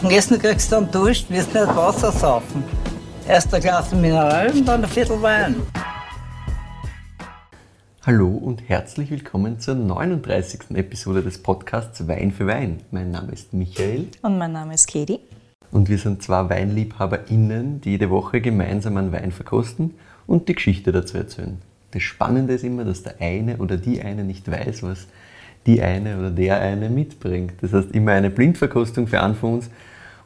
Am Essen kriegst du dann Dusch, wirst nicht Wasser saufen. Erst ein Glas Mineral und dann ein Viertel Wein. Hallo und herzlich willkommen zur 39. Episode des Podcasts Wein für Wein. Mein Name ist Michael. Und mein Name ist Katie. Und wir sind zwei WeinliebhaberInnen, die jede Woche gemeinsam einen Wein verkosten und die Geschichte dazu erzählen. Das Spannende ist immer, dass der eine oder die eine nicht weiß, was die eine oder der eine mitbringt. Das heißt, immer eine Blindverkostung für einen von uns.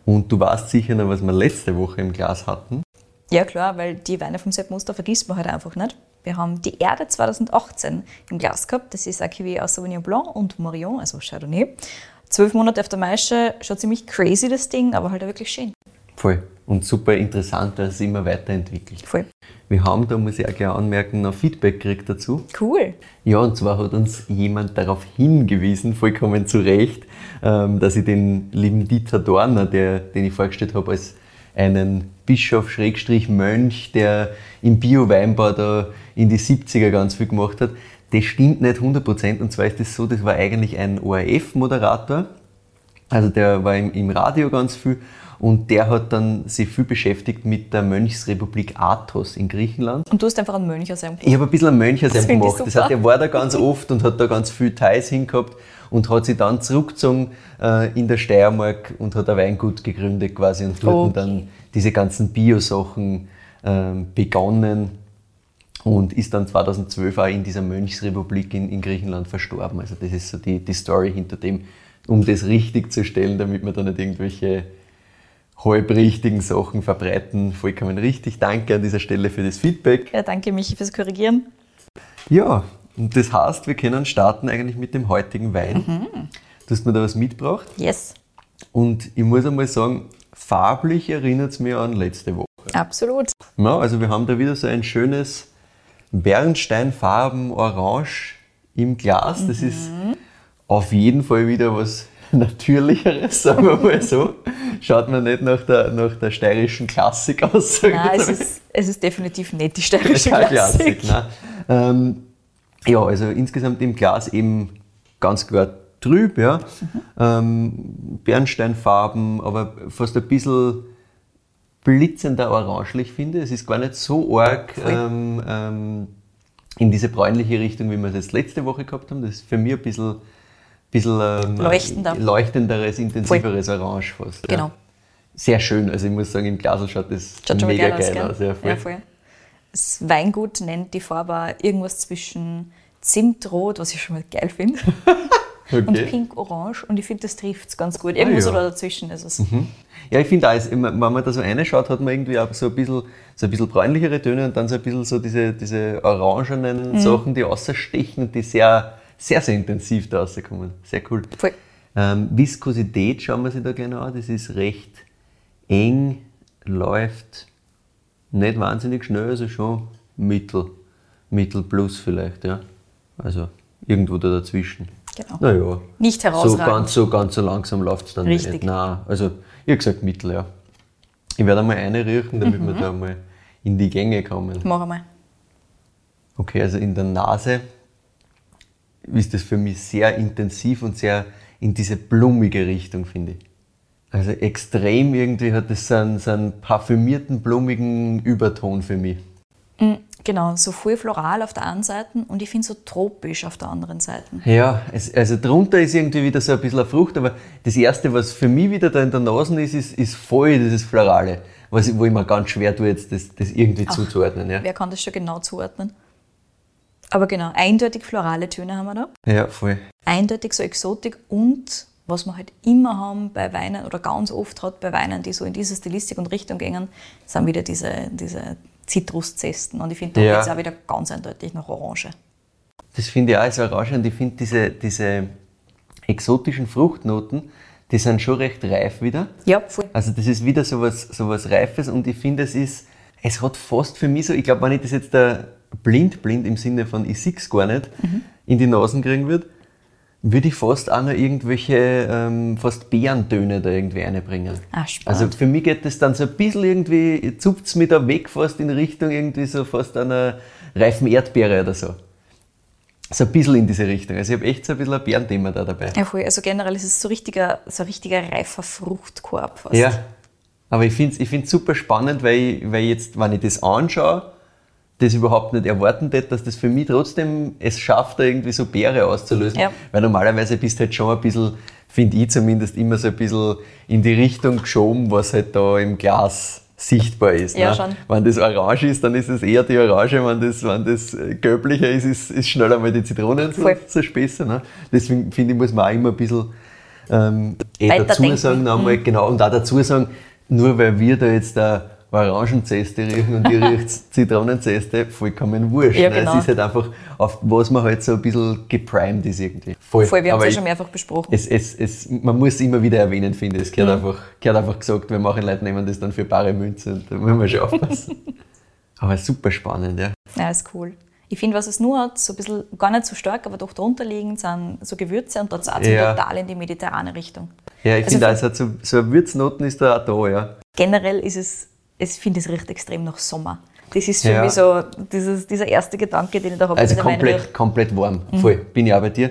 Und du weißt sicher noch, was wir letzte Woche im Glas hatten. Ja klar, weil die Weine vom Sepp Muster vergisst man halt einfach nicht. Wir haben die Erde 2018 im Glas gehabt. Das ist ein Cuvée aus Sauvignon Blanc und Morillon, also Chardonnay. Zwölf Monate auf der Maische, schon ziemlich crazy das Ding, aber halt auch wirklich schön. Voll. Und super interessant, dass es immer weiterentwickelt. Voll. Wir haben, da muss ich auch gleich anmerken, noch Feedback gekriegt dazu. Cool. Ja, und zwar hat uns jemand darauf hingewiesen, vollkommen zu Recht, dass ich den lieben Dieter Dorner, der, den ich vorgestellt habe, als einen Bischof Schrägstrich Mönch, der im Bio-Weinbau da in die 70er ganz viel gemacht hat. Das stimmt nicht 100%. Und zwar ist das so, das war eigentlich ein ORF-Moderator. Also der war im, im Radio ganz viel und der hat dann sich viel beschäftigt mit der Mönchsrepublik Athos in Griechenland. Und du hast einfach einen Mönch aus ihm Ich habe ein bisschen einen Mönch aus ich gemacht. Das heißt, er war da ganz oft und hat da ganz viel Details hingehabt und hat sich dann zurückgezogen äh, in der Steiermark und hat ein Weingut gegründet quasi und dort Okay. dann diese ganzen Bio-Sachen ähm, begonnen und ist dann 2012 auch in dieser Mönchsrepublik in, in Griechenland verstorben. Also das ist so die, die Story hinter dem, um das richtig zu stellen, damit wir da nicht irgendwelche halbrichtigen Sachen verbreiten. Vollkommen richtig. Danke an dieser Stelle für das Feedback. Ja, danke Michi fürs Korrigieren. Ja, und das heißt, wir können starten eigentlich mit dem heutigen Wein. Du hast mir da was mitgebracht Yes, und ich muss einmal sagen, farblich erinnert es mich an letzte Woche. absolut. Ja, also wir haben da wieder so ein schönes Bernsteinfarben Orange im Glas. Das ist auf jeden Fall wieder was Natürlicheres, sagen wir mal so. Schaut man nicht nach der, nach der steirischen Klassik aus. Nein, es ist, es ist definitiv nicht die steirische Klassik. Klassik. Ähm, ja, also insgesamt im Glas eben ganz klar trüb, ja. Ähm, Bernsteinfarben, aber fast ein bisschen blitzender orangelig finde. Es ist gar nicht so arg ähm, ähm, in diese bräunliche Richtung, wie wir es jetzt letzte Woche gehabt haben. Das ist für mich ein bisschen, bisschen ähm, Leuchtender. leuchtenderes, intensiveres Orange fast. Genau. Ja. Sehr schön. Also ich muss sagen, im Glas schaut das Schaut mega geil geil, aus. Ja, voll. Ja, voll. Das Weingut nennt die Farbe irgendwas zwischen Zimtrot, was ich schon mal geil finde, und Okay. Pink-Orange. Und ich finde, das trifft es ganz gut. Irgendwo Ah, so ja. da dazwischen ist es. Ja, ich finde auch, wenn man da so reinschaut, hat man irgendwie auch so ein bisschen, so ein bisschen bräunlichere Töne und dann so ein bisschen so diese, diese orangenen Sachen, die rausstechen und die sehr, sehr, sehr intensiv da rauskommen. Sehr cool. Voll. Ähm, Viskosität schauen wir sich da gerne an. Das ist recht eng, läuft nicht wahnsinnig schnell, also schon mittel, mittel plus vielleicht, ja. Also irgendwo da dazwischen. Genau. Naja. Nicht So herausragend. ganz, so ganz so langsam läuft es dann Richtig. nicht. Nein, also habe gesagt mittel, ja. Ich werde einmal eine riechen, damit Mhm. wir da mal in die Gänge kommen. Mach einmal. Okay, also in der Nase ist das für mich sehr intensiv und sehr in diese blumige Richtung, finde ich. Also extrem irgendwie hat das so einen, so einen parfümierten, blumigen Überton für mich. Mm, Genau, so voll floral auf der einen Seite und ich finde so tropisch auf der anderen Seite. Ja, es, also drunter ist irgendwie wieder so ein bisschen eine Frucht, aber das Erste, was für mich wieder da in der Nase ist, ist, ist voll dieses Florale, was, wo ich mir ganz schwer tue, jetzt das, das irgendwie zuzuordnen. Ja. Wer kann das schon genau zuordnen? Aber genau, eindeutig florale Töne haben wir da. ja, voll. Eindeutig so Exotik und was wir halt immer haben bei Weinen oder ganz oft hat bei Weinen, die so in diese Stilistik und Richtung gehen, sind wieder diese, diese Zitruszesten. Und ich finde, da Ja. geht es auch wieder ganz eindeutig nach Orange. Das finde ich auch als Orange und ich finde diese, diese exotischen Fruchtnoten, die sind schon recht reif wieder. Ja, voll. Also das ist wieder so was, so was Reifes und ich finde, es ist, es hat fast für mich so, ich glaube, wenn ich das jetzt da blind, blind im Sinne von ich sehe gar nicht, in die Nasen kriegen würde, würde ich fast auch noch irgendwelche ähm, fast Beerentöne da irgendwie reinbringen. Ah, spannend. Also für mich geht das dann so ein bisschen irgendwie, zupft es mich da weg fast in Richtung irgendwie so fast einer reifen Erdbeere oder so. so ein bisschen in diese Richtung. Also ich habe echt so ein bisschen ein Bärenthema da dabei. Ja, voll. Also generell ist es so, richtiger, so ein richtiger reifer Fruchtkorb. Fast. Ja, aber ich finde es ich find's super spannend, weil, ich, weil jetzt, wenn ich das anschaue, das überhaupt nicht erwarten hätte, dass das für mich trotzdem es schafft, da irgendwie so Beere auszulösen. Ja. Weil normalerweise bist du halt schon ein bisschen, finde ich zumindest, immer so ein bisschen in die Richtung geschoben, was halt da im Glas sichtbar ist. Ja, ne? schon. Wenn das orange ist, dann ist es eher die Orange, wenn das, wenn das gelblicher ist, ist, ist schneller mal die Zitrone so, Voll. so Späße. Ne? Deswegen finde ich, muss man auch immer ein bisschen ähm, eh dazu sagen, nochmal, genau, und auch dazu sagen, nur weil wir da jetzt da Orangenzeste riechen und ihr riecht Zitronenzeste, vollkommen wurscht. Ja, ne? genau. Es ist halt einfach, auf was man halt so ein bisschen geprimed ist irgendwie. Voll, wir haben es ja schon mehrfach besprochen. es, es, es, man muss es immer wieder erwähnen, finde ich. Es gehört, Mhm. einfach, gehört einfach gesagt, weil manche Leute nehmen das dann für bare Münze und da muss man schon aufpassen. Aber super spannend, ja. Ja, ist cool. Ich finde, was es nur hat, so ein bisschen, gar nicht so stark, aber doch drunter liegend, sind so Gewürze und dort sind Ja. total in die mediterrane Richtung. Ja, ich Also finde, also so, so eine Würznoten ist da auch da, ja. Generell ist es, ich finde es riecht extrem nach Sommer. Das ist für Ja. mich so dieses, dieser erste Gedanke, den ich da habe. Also komplett, komplett warm. Mhm. Voll, bin ich auch bei dir.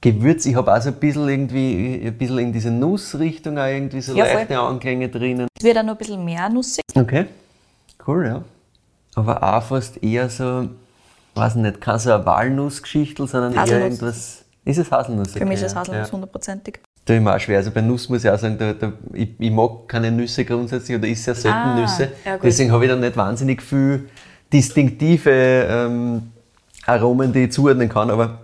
Gewürz, ich habe auch so ein bisschen irgendwie, ein bisschen in diese Nussrichtung auch irgendwie so Ja, voll. leichte Anklänge drinnen. Es wird auch noch ein bisschen mehr nussig. Okay, cool, ja. Aber auch fast eher so, weiß nicht, keine so eine Walnussgeschichtel, sondern eher Haselnuss. irgendwas. Ist es Haselnuss? Für mich ist es. Haselnuss hundertprozentig. Da ist mir auch schwer. Also bei Nuss muss ich auch sagen, da, da, ich, ich mag keine Nüsse grundsätzlich oder ist sehr selten Ah, Nüsse. ja. Deswegen habe ich da nicht wahnsinnig viel distinktive ähm, Aromen, die ich zuordnen kann. Aber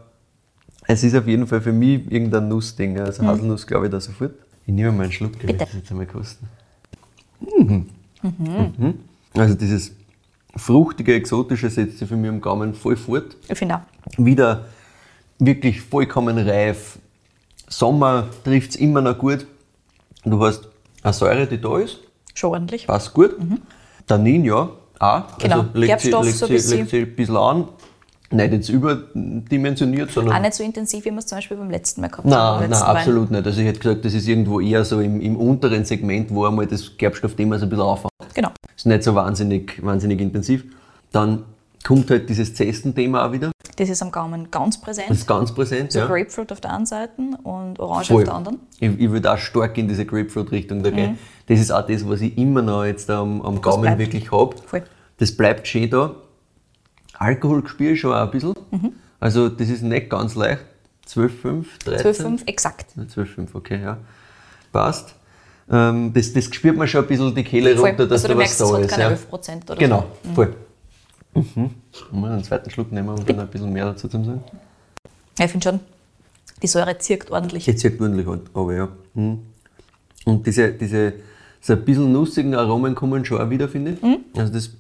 es ist auf jeden Fall für mich irgendein Nussding. Also Haselnuss glaube ich da sofort. Ich nehme mal einen Schluck, ich Mhm. Bitte. das jetzt einmal kosten. Mhm. Mhm. Also dieses fruchtige, exotische setzt sich für mich am Gaumen voll fort Ich finde auch. wieder wirklich vollkommen reif. Sommer trifft es immer noch gut. Du hast eine Säure, die da ist, Schon ordentlich. passt gut. Tannin, ja, auch. Genau, also legt sie, legt, so ein sie, bisschen. legt sie ein bisschen an. Nicht jetzt überdimensioniert, sondern. Auch nicht so intensiv, wie wir es zum Beispiel beim letzten Mal gehabt haben. Nein, beim nein, Wein. absolut nicht. Also ich hätte gesagt, das ist irgendwo eher so im, im unteren Segment, wo einmal das Gerbstoffthema so ein bisschen aufhängt. Genau. Ist nicht so wahnsinnig, wahnsinnig intensiv. Dann kommt halt dieses Zestenthema auch wieder. Das ist am Gaumen ganz präsent. Das ist ganz präsent. so ja. Grapefruit auf der einen Seite und Orange Voll. auf der anderen. Ich, ich würde auch stark in diese Grapefruit-Richtung da gehen. Das ist auch das, was ich immer noch jetzt am, am Gaumen wirklich habe. Das bleibt schön da. Alkohol spüre ich schon auch ein bisschen. Also das ist nicht ganz leicht. 12,5, 13? 12,5 exakt. Ja, 12,5, okay, ja. Passt. Ähm, das, das spürt man schon ein bisschen die Kehle Voll. runter, dass also da du was merkst, es da hat ist. keine Ja. 11% oder Genau, so. voll. Mhm. Mal einen zweiten Schluck nehmen und dann ein bisschen mehr dazu zu sagen. Ja, ich finde schon, die Säure zirkt ordentlich. Jetzt zirkt ordentlich aber ja. Mhm. Und diese, diese so ein bisschen nussigen Aromen kommen schon auch wieder, finde ich. Mhm. Also das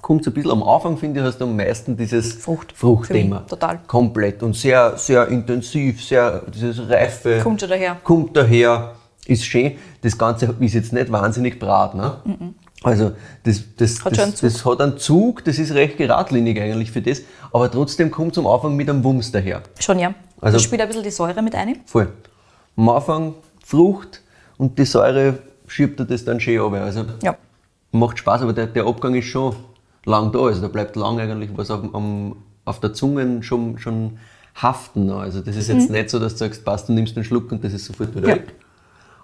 kommt so ein bisschen am Anfang, finde ich, hast du am meisten dieses Frucht. Fruchtthema. Total. Komplett und sehr, sehr intensiv, sehr, dieses Reife. Kommt schon daher. Kommt daher, ist schön. Das Ganze ist jetzt nicht wahnsinnig brat, ne? Also das, das, Hat das, Zug. das hat einen Zug, das ist recht geradlinig eigentlich für das, aber trotzdem kommt es am Anfang mit einem Wumms daher. Schon, ja. Also- spielt ein bisschen die Säure mit ein. Voll. Am Anfang Frucht und die Säure schiebt er das dann schön runter. Also Ja. macht Spaß, aber der, der Abgang ist schon lang da. Also da bleibt lang eigentlich was auf, am, auf der Zunge schon, schon haften. Also das ist jetzt nicht so, dass du sagst, passt, du nimmst einen Schluck und das ist sofort wieder Mhm. Ja. weg.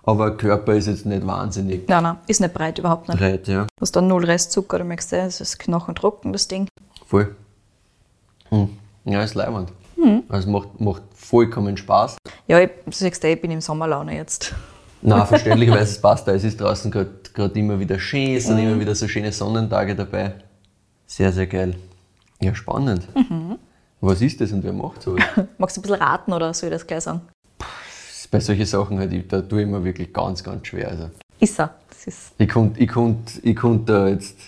Aber Körper ist jetzt nicht wahnsinnig Nein, nein, ist nicht breit, überhaupt nicht. breit, ja. Du hast dann null Restzucker, du merkst, es ist knochentrocken, das Ding. Voll. Hm. Ja, ist leibend. Mhm. Also macht, macht vollkommen Spaß. Ja, ich, du eh, ich bin im Sommerlaune jetzt. Na, verständlicherweise, es passt da. Es ist draußen gerade immer wieder schön, es sind Mhm. immer wieder so schöne Sonnentage dabei. Sehr, sehr geil. Ja, spannend. Mhm. Was ist das und wer macht sowas? Magst du ein bisschen raten oder soll ich das gleich sagen? Bei solchen Sachen halt, da tue ich mir wirklich ganz, ganz schwer. Also, Ist. Das ist ich konnte ich konnt, ich konnt da jetzt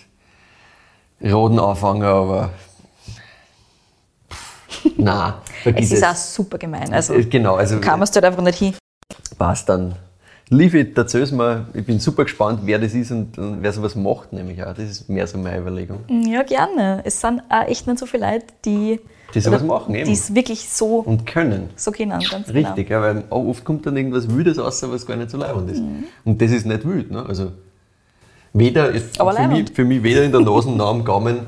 Roden anfangen, aber. Nein, vergiss es es. ist auch super gemein. Also genau, also kam es dort einfach nicht hin. passt dann. Liebe, erzähl's mir, ich bin super gespannt, wer das ist und, und wer sowas macht, nämlich auch. Das ist mehr so meine Überlegung. Ja, gerne. Es sind auch echt nicht so viele Leute, die, Die sowas machen, eben. die es wirklich so, Und können. so können. Ganz Richtig, ja, weil auch oft kommt dann irgendwas Wildes raus, was gar nicht so leibend ist. Und das ist nicht wild. Ne? Also, weder ist für, mich, für mich weder in der Nase noch am Gaumen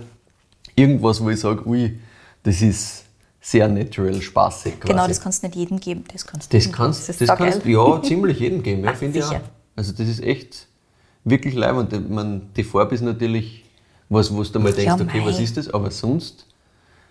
irgendwas, wo ich sage, ui, das ist sehr natural, spaßig. Quasi. Genau, das kannst du nicht jedem geben. Das kannst du Das kannst, das ist kannst ja ziemlich jedem geben, ja, finde ich auch. Also das ist echt wirklich leibend. Meine, die Farbe ist natürlich was, wo du mal denkst, okay, was ist das? Aber sonst,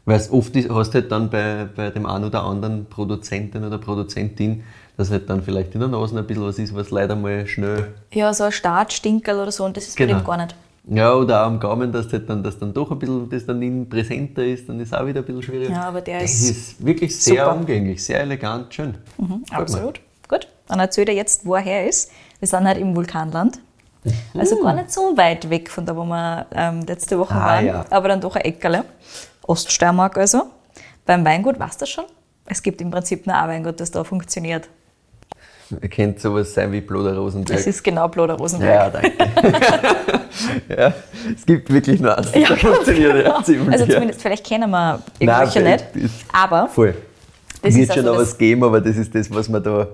weil es oft ist, hast du halt dann bei, bei dem einen oder anderen Produzenten oder Produzentin, dass halt dann vielleicht in der Nase ein bisschen was ist, was leider mal schnell Ja, so ein Startstinkerl oder so, und das ist bei Genau. dem gar nicht. ja, oder auch am Gaumen, dass halt dann, dass dann doch ein bisschen das dann in präsenter ist, dann ist auch wieder ein bisschen schwierig. Ja, aber der das ist ist wirklich sehr super. umgänglich, sehr elegant, schön. Mir. Absolut. Gut. Dann erzählt er jetzt, wo er her ist. Wir sind halt im Vulkanland. Also gar nicht so weit weg von da, wo wir ähm, letzte Woche Ah, waren, ja. aber dann doch ein Eckerle. Oststeiermark also. Beim Weingut, weißt du das schon? Es gibt im Prinzip nur ein Weingut, das da funktioniert. Ihr kennt sowas sein wie Bloder Rosenberg. Das ist genau Bloder Rosenberg. Ja, danke. ja, es gibt wirklich nur eins, das funktioniert ja, ziemlich. Also ja. zumindest, vielleicht kennen wir irgendwelche Nein, nicht. Aber Voll. Das Wird schon also noch was geben, aber das ist das, was mir da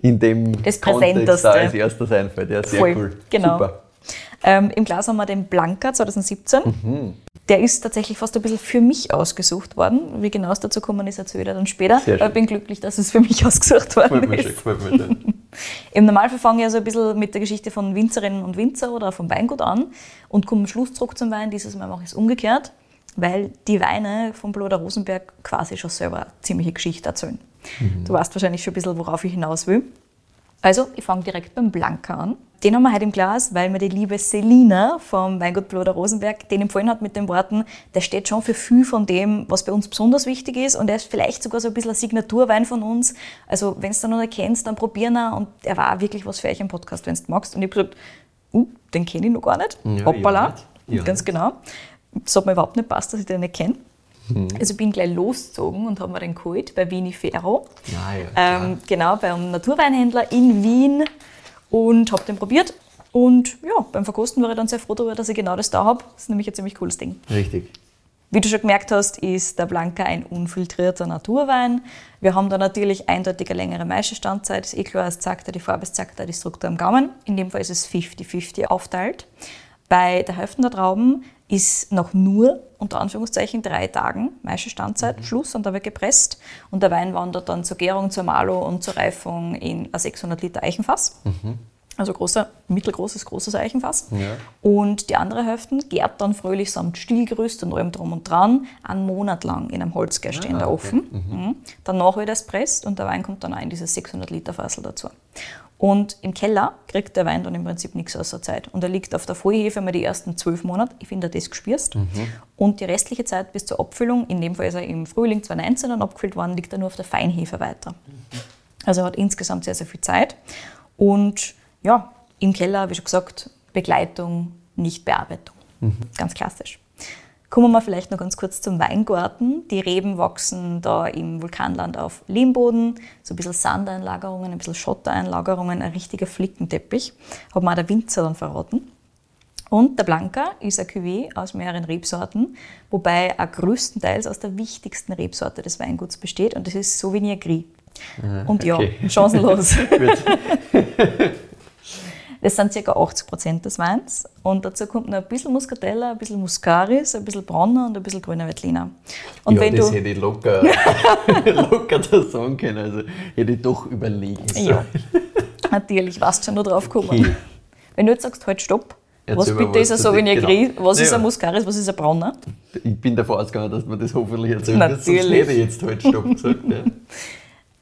in dem Das Kontext da als erstes einfällt. Ja, sehr Voll, cool. genau. Super. Ähm, Im Glas haben wir den Blanca 2017. Mhm. Der ist tatsächlich fast ein bisschen für mich ausgesucht worden. Wie genau es dazu gekommen ist, erzähle ich dann später. Ich bin glücklich, dass es für mich ausgesucht worden mir ist. Im Normalfall fange ich also ein bisschen mit der Geschichte von Winzerinnen und Winzer oder vom Weingut an und komme am Schluss zurück zum Wein. Dieses Mal mache ich es umgekehrt, weil die Weine von Bloder Rosenberg quasi schon selber eine ziemliche Geschichte erzählen. Du weißt wahrscheinlich schon ein bisschen, worauf ich hinaus will. Also, ich fange direkt beim Blanca an. Den haben wir heute im Glas, weil mir die liebe Selina vom Weingut Bloder Rosenberg den empfohlen hat mit den Worten, der steht schon für viel von dem, was bei uns besonders wichtig ist und er ist vielleicht sogar so ein bisschen ein Signaturwein von uns. Also, wenn du ihn noch nicht kennst, dann probieren ihn und er war wirklich was für euch im Podcast, wenn du magst. Und ich habe gesagt, uh, den kenne ich noch gar nicht. Ja, Hoppala. ja nicht. Ja Ganz nicht. genau. Das hat mir überhaupt nicht passt, dass ich den nicht kenne. Mhm. Also ich bin gleich losgezogen und habe mir den geholt bei Vini Ferro. Ja. Ähm, genau, beim Naturweinhändler in Wien und habe den probiert. Und ja, beim Verkosten war ich dann sehr froh darüber, dass ich genau das da habe. Das ist nämlich ein ziemlich cooles Ding. Richtig. Wie du schon gemerkt hast, ist der Blanca ein unfiltrierter Naturwein. Wir haben da natürlich eindeutig eine längere Maischestandzeit. Ist eh klar, es zeigt er, die Farbe es zeigt er, die Struktur am Gaumen. In dem Fall ist es 50-50 aufteilt. Bei der Hälfte der Trauben ist noch nur, unter Anführungszeichen, drei Tagen Maischestandzeit, Schluss und da wird gepresst. Und der Wein wandert dann zur Gärung, zur Malo und zur Reifung in ein 600 Liter Eichenfass. Also großer, mittelgroßes, großes Eichenfass. Ja. Und die andere Hälfte gärt dann fröhlich samt Stillgerüst und allem drum und dran einen Monat lang in einem Holzgerste in der okay. Ofen. Mhm. Danach wird es presst und der Wein kommt dann auch in dieses 600 Liter Fassel dazu. Und im Keller kriegt der Wein dann im Prinzip nichts außer Zeit. Und er liegt auf der Vollhefe mal die ersten zwölf Monate. Ich finde, das gespürst. Und die restliche Zeit bis zur Abfüllung, in dem Fall ist er im Frühling 2019 dann abgefüllt worden, liegt er nur auf der Feinhefe weiter. Also er hat insgesamt sehr, sehr viel Zeit. Und ja, im Keller, wie schon gesagt, Begleitung, nicht Bearbeitung. Ganz klassisch. Kommen wir vielleicht noch ganz kurz zum Weingarten. Die Reben wachsen da im Vulkanland auf Lehmboden, so ein bisschen Sandeinlagerungen, ein bisschen Schottereinlagerungen, ein richtiger Flickenteppich. Hat mir auch der Winzer dann verraten. Und der Blanca ist ein Cuvée aus mehreren Rebsorten, wobei er größtenteils aus der wichtigsten Rebsorte des Weinguts besteht und das ist Sauvignon Gris. Und ja, okay. chancenlos. Das sind ca. 80 Prozent des Weins. Und dazu kommt noch ein bisschen Muscatella, ein bisschen Muscaris, ein bisschen Bronner und ein bisschen grüner Veltliner. Und ja, wenn das du, hätte ich locker, locker da sagen können. Also hätte ich doch überlegen sollen. ja, natürlich, warst schon noch drauf gekommen. Okay. Wenn du jetzt sagst, halt stopp, Erzähl was bitte was ist ein Sauvignon. Gris, Genau. was ist Ja. ein Muscaris, was ist ein Bronner? Ich bin davon ausgegangen, dass man das hoffentlich erzählt. Sonst Natürlich. hätte ich jetzt halt Stopp gesagt. Ja.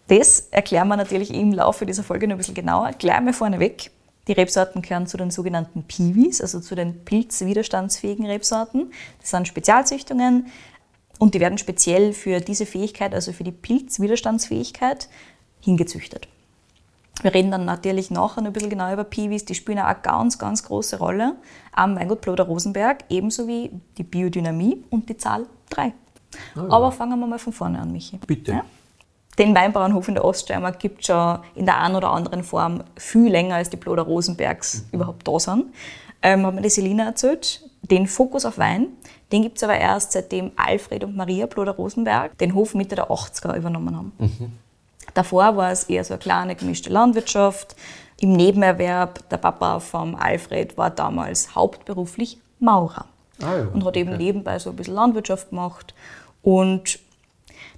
Das erklären wir natürlich im Laufe dieser Folge noch ein bisschen genauer. Gleich mal vorneweg. Die Rebsorten gehören zu den sogenannten Piwis, also zu den pilzwiderstandsfähigen Rebsorten. Das sind Spezialzüchtungen und die werden speziell für diese Fähigkeit, also für die Pilzwiderstandsfähigkeit, hingezüchtet. Wir reden dann natürlich nachher noch ein bisschen genauer über Piwis. Die spielen auch eine ganz, ganz große Rolle am Weingut Ploder Rosenberg, ebenso wie die Biodynamie und die Zahl 3. Aber fangen wir mal von vorne an, Michi. Bitte. Ja? Den Weinbauernhof in der Oststeiermark gibt es schon in der einen oder anderen Form viel länger, als die Ploder Rosenbergs überhaupt da sind. Ähm, hat mir die Selina erzählt. Den Fokus auf Wein, den gibt es aber erst seitdem Alfred und Maria Ploder Rosenberg den Hof Mitte der 80er übernommen haben. Davor war es eher so eine kleine gemischte Landwirtschaft. Im Nebenerwerb, der Papa vom Alfred war damals hauptberuflich Maurer Ah ja, und hat eben okay. nebenbei so ein bisschen Landwirtschaft gemacht. Und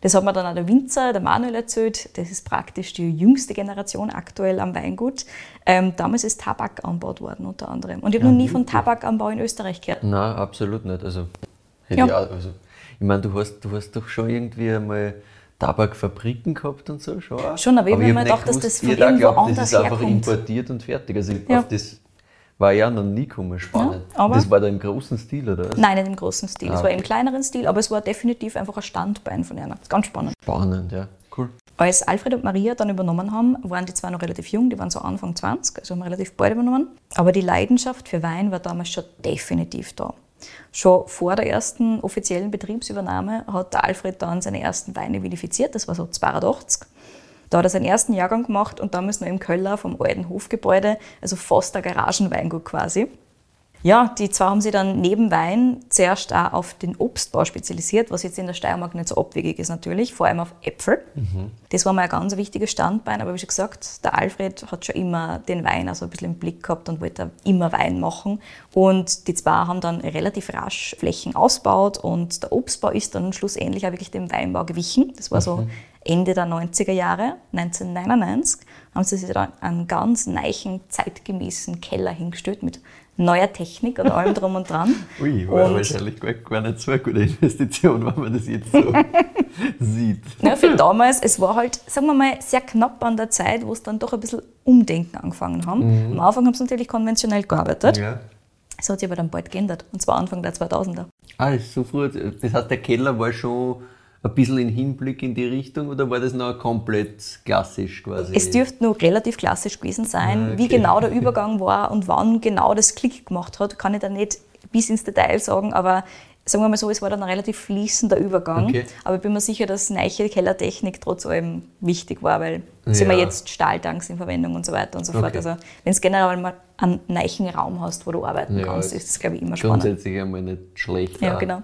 Das hat mir dann auch der Winzer, der Manuel erzählt. Das ist praktisch die jüngste Generation aktuell am Weingut. Ähm, damals ist Tabak angebaut worden unter anderem. Und ich habe Ja, noch nie von? Tabakanbau in Österreich gehört. Nein, absolut nicht. Also, hätte Ja. ich, auch, also ich meine, du hast, du hast doch schon irgendwie einmal Tabakfabriken gehabt und so, schon. Schon, aber ich hab mir gedacht, dass das von irgendwo geglaubt, anders Das ist einfach herkommt. importiert und fertig. Also Ja. auf das war ja noch nie gekommen, spannend. Ja, das war da im großen Stil, oder? Nein, nicht im großen Stil. Ah, Es war okay. im kleineren Stil, aber es war definitiv einfach ein Standbein von einer. Ganz spannend. Spannend, ja. Cool. Als Alfred und Maria dann übernommen haben, waren die zwar noch relativ jung, die waren so Anfang 20, also haben relativ bald übernommen. Aber die Leidenschaft für Wein war damals schon definitiv da. Schon vor der ersten offiziellen Betriebsübernahme hat der Alfred dann seine ersten Weine vinifiziert, das war so 82. Da hat er seinen ersten Jahrgang gemacht und damals noch im Köller vom alten Hofgebäude, also fast ein Garagenweingut quasi. Ja, die zwei haben sich dann neben Wein zuerst auch auf den Obstbau spezialisiert, was jetzt in der Steiermark nicht so abwegig ist natürlich, vor allem auf Äpfel. Das war mal ein ganz wichtiges Standbein, aber wie schon gesagt, der Alfred hat schon immer den Wein also ein bisschen im Blick gehabt und wollte immer Wein machen. Und die zwei haben dann relativ rasch Flächen ausgebaut und der Obstbau ist dann schlussendlich auch wirklich dem Weinbau gewichen. Das war so Ende der 90er Jahre, 1999, haben sie sich dann einen ganz neichen, zeitgemäßen Keller hingestellt mit neuer Technik und allem drum und dran. Ui, war Und- wahrscheinlich gar, gar nicht so eine gute Investition, wenn man das jetzt so sieht. Ja, für damals, es war halt, sagen wir mal, sehr knapp an der Zeit, wo es dann doch ein bisschen Umdenken angefangen haben. Am Anfang haben sie natürlich konventionell gearbeitet. Ja. Das hat sich aber dann bald geändert, und zwar Anfang der 2000er. Ah, ist so früh. Das heißt, der Keller war schon ein bisschen in Hinblick in die Richtung oder war das noch komplett klassisch quasi? Es dürfte noch relativ klassisch gewesen sein. Ah, Wie okay. genau der Übergang war und wann genau das Klick gemacht hat, kann ich da nicht bis ins Detail sagen, aber sagen wir mal so, es war dann ein relativ fließender Übergang. Okay. Aber ich bin mir sicher, dass neiche Kellertechnik trotz allem wichtig war, weil sehen wir Ja. jetzt Stahltanks in Verwendung und so weiter und so fort. Okay. Also wenn du generell mal einen neichen Raum hast, wo du arbeiten Ja, kannst, es ist das, glaube ich, immer spannend. Grundsätzlich einmal nicht schlecht. Ja, genau.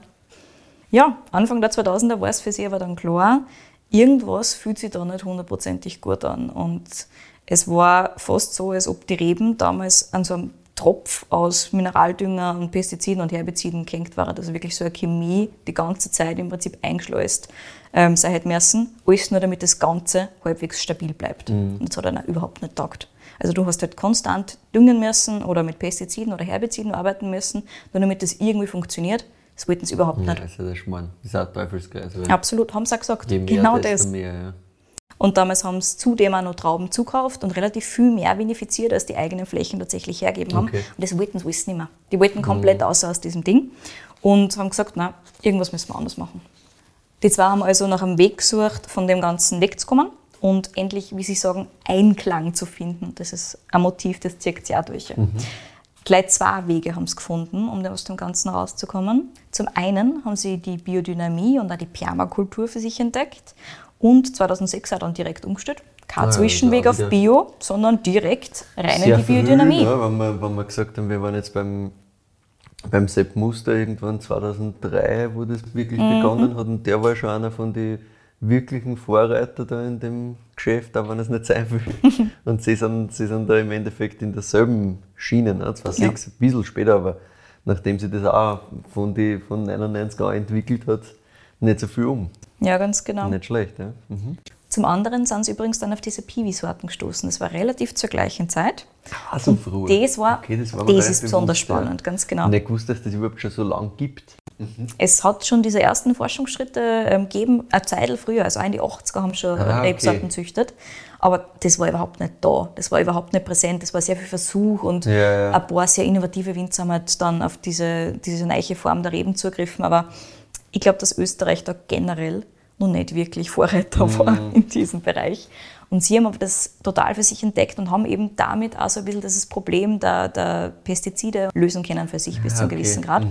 Ja, Anfang der 2000er war es für sie aber dann klar, irgendwas fühlt sich da nicht hundertprozentig gut an. Und es war fast so, als ob die Reben damals an so einem Tropf aus Mineraldünger und Pestiziden und Herbiziden gehängt waren. Also wirklich so eine Chemie die ganze Zeit im Prinzip eingeschleust ähm, sein hätte müssen. Alles nur, damit das Ganze halbwegs stabil bleibt. Und das hat dann auch überhaupt nicht taugt. Also du hast halt konstant düngen müssen oder mit Pestiziden oder Herbiziden arbeiten müssen, nur damit das irgendwie funktioniert. Das wollten sie überhaupt Ja, nicht. das ist ja der Schmarrn. Das ist auch Teufelskreis. Absolut, haben sie auch gesagt. Je mehr, genau das. mehr, ja. Und damals haben sie zudem auch noch Trauben zukauft und relativ viel mehr vinifiziert, als die eigenen Flächen tatsächlich hergeben haben. Okay. Und das wollten sie alles nicht mehr. Die wollten komplett raus aus diesem Ding und haben gesagt, na, irgendwas müssen wir anders machen. Die zwei haben also nach einem Weg gesucht, von dem Ganzen wegzukommen und endlich, wie sie sagen, Einklang zu finden. Das ist ein Motiv, das zieht sich auch durch. Gleich zwei Wege haben sie gefunden, um aus dem Ganzen rauszukommen. Zum einen haben sie die Biodynamie und auch die Permakultur für sich entdeckt und 2006 auch dann direkt umgestellt. Kein Ah Zwischenweg auf Bio, sondern direkt rein in die früh, Biodynamie. Ja, wenn, wir, wenn wir gesagt haben, wir waren jetzt beim, beim Sepp Muster irgendwann 2003, wo das wirklich Mhm. begonnen hat. Und der war schon einer von den wirklichen Vorreiter da in dem Geschäft, auch wenn es nicht sein will. und sie sind, sie sind da im Endeffekt in derselben Schiene, ne? 2006, ein bisschen später, aber nachdem sie das auch von, die, von 99 an entwickelt hat, nicht so viel um. Ja, ganz genau. Nicht schlecht, ja. Mhm. Zum anderen sind sie übrigens dann auf diese Piwi-Sorten gestoßen. Das war relativ zur gleichen Zeit. Ah, so früh. Das war, Okay, das war das ist besonders spannend, ganz genau. Nicht gewusst, dass das überhaupt schon so lang gibt. Es hat schon diese ersten Forschungsschritte ähm, gegeben, eine Zeit früher, also auch in die 80er haben schon Ah, okay. Rebsorten züchtet. Aber das war überhaupt nicht da. Das war überhaupt nicht präsent. Das war sehr viel Versuch und Ja, ja. ein paar sehr innovative Winzer haben halt dann auf diese, diese neue Form der Reben zugegriffen. Aber ich glaube, dass Österreich da generell noch nicht wirklich Vorreiter Mhm. war in diesem Bereich. Und sie haben aber das total für sich entdeckt und haben eben damit auch so ein bisschen dieses Problem der, der Pestizide lösen können für sich bis zu einem okay. gewissen Grad.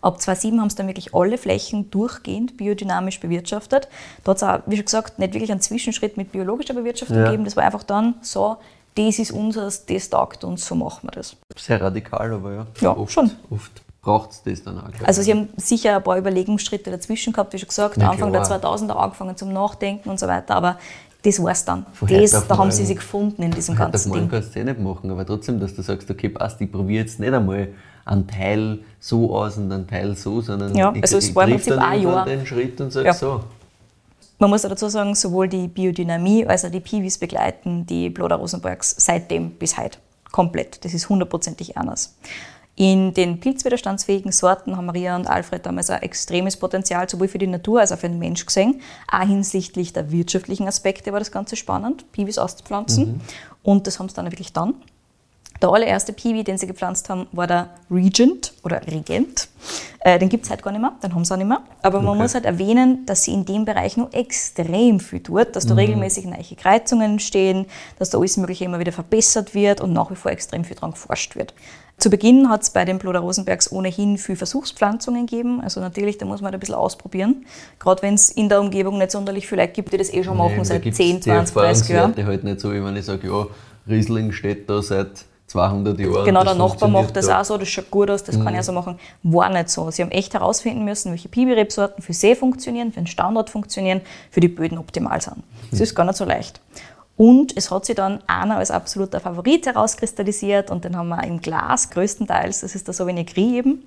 Ab 2007 haben sie dann wirklich alle Flächen durchgehend biodynamisch bewirtschaftet. Da hat es auch, wie schon gesagt, nicht wirklich einen Zwischenschritt mit biologischer Bewirtschaftung Ja. gegeben. Das war einfach dann so, das ist unseres, das taugt uns, so machen wir das. Sehr radikal, aber ja. Ja, oft, schon. Oft braucht es das dann auch. Also sie haben sicher ein paar Überlegungsschritte dazwischen gehabt, wie schon gesagt, Ja, Anfang klar. der 2000er angefangen zum Nachdenken und so weiter, aber das war es dann. Das, da haben sie sich gefunden in diesem ganzen Ding. kannst du eh nicht machen, aber trotzdem, dass du sagst, okay, passt, ich probiere jetzt nicht einmal einen Teil so aus und einen Teil so, sondern Ja, ich, also es ich war im Prinzip dann ein Jahr. den Schritt und sag Ja. so. Man muss dazu sagen, sowohl die Biodynamie als auch die Piwis begleiten die Bloder Rosenbergs seitdem bis heute. Komplett. Das ist hundertprozentig anders. In den pilzwiderstandsfähigen Sorten haben Maria und Alfred damals ein extremes Potenzial, sowohl für die Natur als auch für den Mensch gesehen. Auch hinsichtlich der wirtschaftlichen Aspekte war das Ganze spannend, Piwis auszupflanzen. Mhm. Und das haben sie dann wirklich dann. Der allererste Piwi, den sie gepflanzt haben, war der Regent oder Regent. Äh, den gibt es halt gar nicht mehr, den haben sie auch nicht mehr. Aber man okay. muss halt erwähnen, dass sie in dem Bereich noch extrem viel tut, dass da mhm. regelmäßig neue Kreuzungen entstehen, dass da alles Mögliche immer wieder verbessert wird und nach wie vor extrem viel dran geforscht wird. Zu Beginn hat es bei den Ploder Rosenbergs ohnehin viel Versuchspflanzungen gegeben. Also natürlich, da muss man ein bisschen ausprobieren. Gerade wenn es in der Umgebung nicht sonderlich viele Leute gibt, die das eh schon machen nee, seit 10, 20, 30 Jahren. halt nicht so, wie wenn ich sage, ja, Riesling steht da seit 200 Jahren. Genau, der Nachbar macht das da. auch so, das schaut gut aus, das mhm. kann ich so machen. War nicht so. Sie haben echt herausfinden müssen, welche Pibi-Rebsorten für See funktionieren, für den Standort funktionieren, für die Böden optimal sind. Das mhm. ist gar nicht so leicht. Und es hat sich dann einer als absoluter Favorit herauskristallisiert und den haben wir im Glas größtenteils, das ist der Sauvignon Gris eben.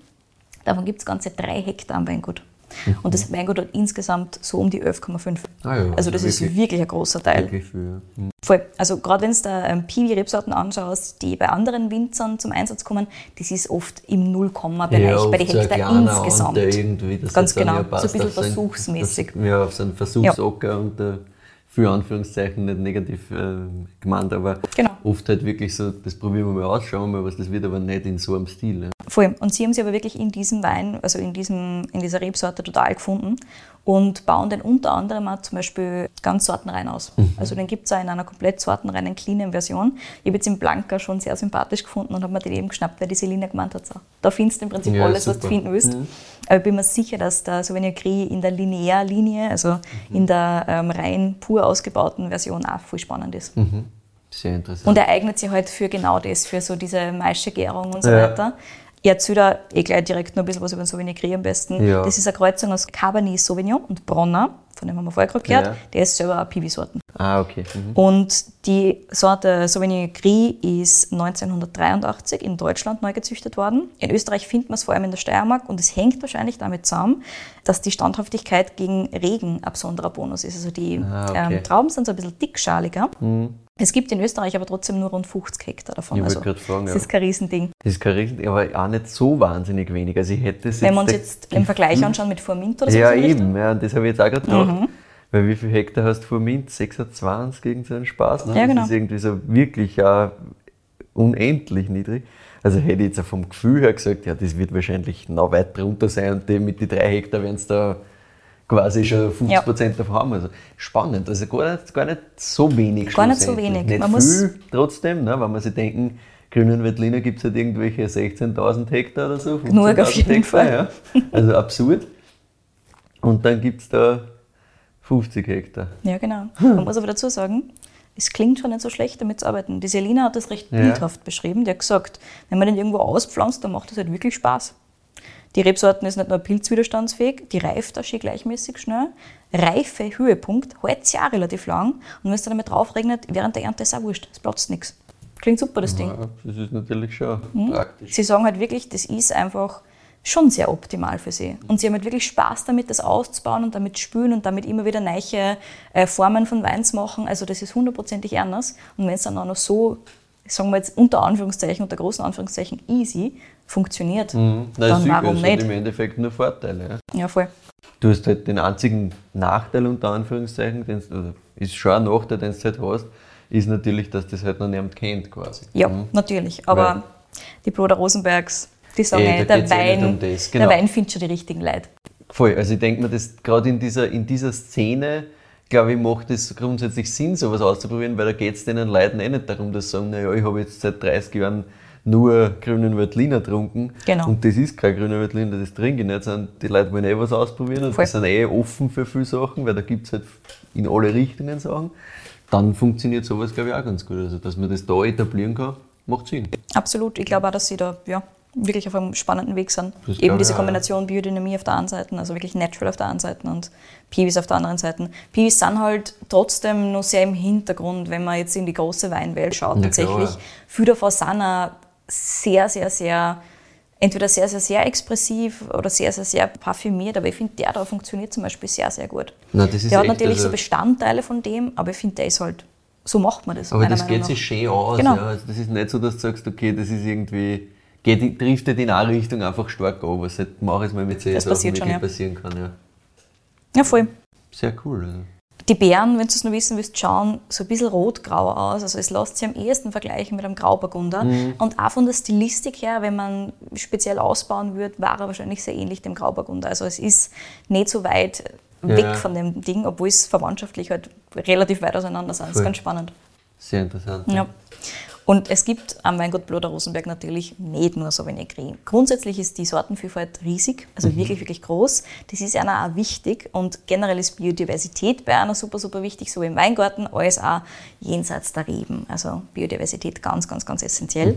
Davon gibt es ganze drei Hektar am Weingut. Mhm. Und das Weingut hat insgesamt so um die 11,5. Ah ja, also das wirklich, ist wirklich ein großer Teil. Viel, ja. mhm. Voll. Also gerade wenn du da ähm, Piwi-Rebsorten anschaust, die bei anderen Winzern zum Einsatz kommen, das ist oft im Nullkomma-Bereich ja, bei den Hektar insgesamt. Ganz genau, so ein bisschen versuchsmäßig. ja, auf so einen Versuchsocker ja. und der für Anführungszeichen nicht negativ äh, gemeint, aber genau. oft halt wirklich so, das probieren wir mal aus, schauen wir mal, was das wird, aber nicht in so einem Stil. Ja. Voll. Und sie haben sie aber wirklich in diesem Wein, also in, diesem, in dieser Rebsorte total gefunden und bauen den unter anderem auch zum Beispiel ganz sortenrein aus. Mhm. Also den gibt es auch in einer komplett sortenreinen, cleanen Version. Ich habe jetzt im Blanca schon sehr sympathisch gefunden und habe mir den eben geschnappt, weil die Selina gemeint hat, so, da findest du im Prinzip ja, alles, super. was du finden willst. Mhm. Aber ich bin mir sicher, dass der Sauvignon Gris in der Linearlinie, also mhm. in der ähm, rein pur ausgebauten Version auch viel spannend ist. Mhm. Sehr interessant. Und er eignet sich halt für genau das, für so diese Maischegärung und so ja. weiter. Ich erzähle da eh gleich direkt noch ein bisschen was über den Sauvignon am besten. Ja. Das ist eine Kreuzung aus Cabernet Sauvignon und Bronner, von dem haben wir vorher gerade gehört. Ja. Der ist selber auch Piwi-Sorten. Ah, okay. Mhm. Und die Sorte Sauvignon Gris ist 1983 in Deutschland neu gezüchtet worden. In Österreich findet man es vor allem in der Steiermark und es hängt wahrscheinlich damit zusammen, dass die Standhaftigkeit gegen Regen ein besonderer Bonus ist. Also die ah, okay. ähm, Trauben sind so ein bisschen dickschaliger. Mhm. Es gibt in Österreich aber trotzdem nur rund 50 Hektar davon. Ich also, fragen, das ja. ist kein Riesending. Das ist kein Riesending, aber auch nicht so wahnsinnig wenig. Also ich hätte Wenn wir uns jetzt im Vergleich anschauen mit Formint oder so. Ja, eben. Ja, das habe ich jetzt auch gerade gedacht. Mhm. Weil wie viel Hektar hast du Formint? 26 gegen so einen Spaß? Ne? Ja, genau. Das ist irgendwie so wirklich ja, unendlich niedrig. Also hätte ich jetzt vom Gefühl her gesagt, ja, das wird wahrscheinlich noch weit drunter sein und mit den drei Hektar werden es da quasi schon 50 ja. Prozent davon haben. Also spannend, also gar nicht, gar nicht so wenig. Gar nicht so wenig. Nicht man viel trotzdem, ne, wenn man sich denken, Grünen Wettliner gibt es halt irgendwelche 16.000 Hektar oder so. Genug auf jeden Hektar, Fall. Ja. Also absurd. Und dann gibt es da 50 Hektar. Ja, genau. Man muss aber dazu sagen, es klingt schon nicht so schlecht, damit zu arbeiten. Die Selina hat das recht bildhaft ja. beschrieben. Die hat gesagt, wenn man den irgendwo auspflanzt, dann macht das halt wirklich Spaß. Die Rebsorten ist nicht nur pilzwiderstandsfähig, die reift auch schön gleichmäßig schnell. Reife Höhepunkt hält sich auch relativ lang. Und wenn es dann damit drauf regnet, während der Ernte ist auch wurscht. Es platzt nichts. Klingt super, das Ding. Ja, das ist natürlich schon mhm. praktisch. Sie sagen halt wirklich, das ist einfach schon sehr optimal für sie. Und sie haben halt wirklich Spaß damit, das auszubauen und damit spülen und damit immer wieder neue äh, Formen von Weins machen. Also das ist hundertprozentig ernst. Und wenn es dann auch noch so, sagen wir jetzt unter Anführungszeichen, unter großen Anführungszeichen easy funktioniert, mhm. Nein, dann warum nicht? im Endeffekt nur Vorteile. Ja. ja, voll. Du hast halt den einzigen Nachteil unter Anführungszeichen, den also ist schon ein Nachteil, den du halt hast, ist natürlich, dass das halt noch niemand kennt quasi. Ja, mhm. natürlich. Aber Weil, die Bruder Rosenbergs, die sagen, ey, der, Wein, um genau. der Wein findet schon die richtigen Leute. Voll, also ich denke mir, dass gerade in dieser, in dieser Szene, glaube ich, macht es grundsätzlich Sinn, sowas auszuprobieren, weil da geht es den Leuten eh nicht darum, dass sie sagen, naja, ich habe jetzt seit 30 Jahren nur grünen Veltliner getrunken. Genau. Und das ist kein grüner Veltliner, das trinke ich nicht, sondern die Leute wollen eh was ausprobieren und Voll. die sind eh offen für viele Sachen, weil da gibt es halt in alle Richtungen Sachen. Dann funktioniert sowas, glaube ich, auch ganz gut. Also, dass man das da etablieren kann, macht Sinn. Absolut. Ich glaube auch, dass sie da ja, wirklich auf einem spannenden Weg sind. Das Eben diese Kombination Biodynamie auf der einen Seite, also wirklich natural auf der einen Seite und Piwis auf der anderen Seite. Piwis sind halt trotzdem noch sehr im Hintergrund, wenn man jetzt in die große Weinwelt schaut. Ja, tatsächlich. Viele davon sind auch sehr, sehr, sehr entweder sehr, sehr, sehr expressiv oder sehr, sehr, sehr parfümiert, aber ich finde, der da funktioniert zum Beispiel sehr, sehr gut. Na, der hat echt, natürlich also- so Bestandteile von dem, aber ich finde, der ist halt, so macht man das. Aber das Meinung geht sich schön aus. Genau. Ja. Also das ist nicht so, dass du sagst, okay, das ist irgendwie, geht, driftet in eine Richtung einfach stark an, was halt manches Mal mit solchen Das Sachen passiert schon, ja. passieren kann. Ja. Ja, voll. Sehr cool. Also. Die Beeren, wenn du es noch wissen willst, schauen so ein bisschen rot-grau aus. Also es lässt sich am ehesten vergleichen mit einem Grauburgunder. Mhm. Und auch von der Stilistik her, wenn man speziell ausbauen würde, war er wahrscheinlich sehr ähnlich dem Grauburgunder. Also es ist nicht so weit weg Ja. von dem Ding, obwohl es verwandtschaftlich halt relativ weit auseinander sind. Das ist ganz spannend. Sehr interessant. Ja. Und es gibt am Weingut Bloder Rosenberg natürlich nicht nur Sauvignon Gris. Grundsätzlich ist die Sortenvielfalt riesig, also wirklich, wirklich groß. Das ist einer auch wichtig und generell ist Biodiversität bei einer super, super wichtig, so wie im Weingarten, alles auch jenseits der Reben. Also Biodiversität ganz, ganz, ganz essentiell.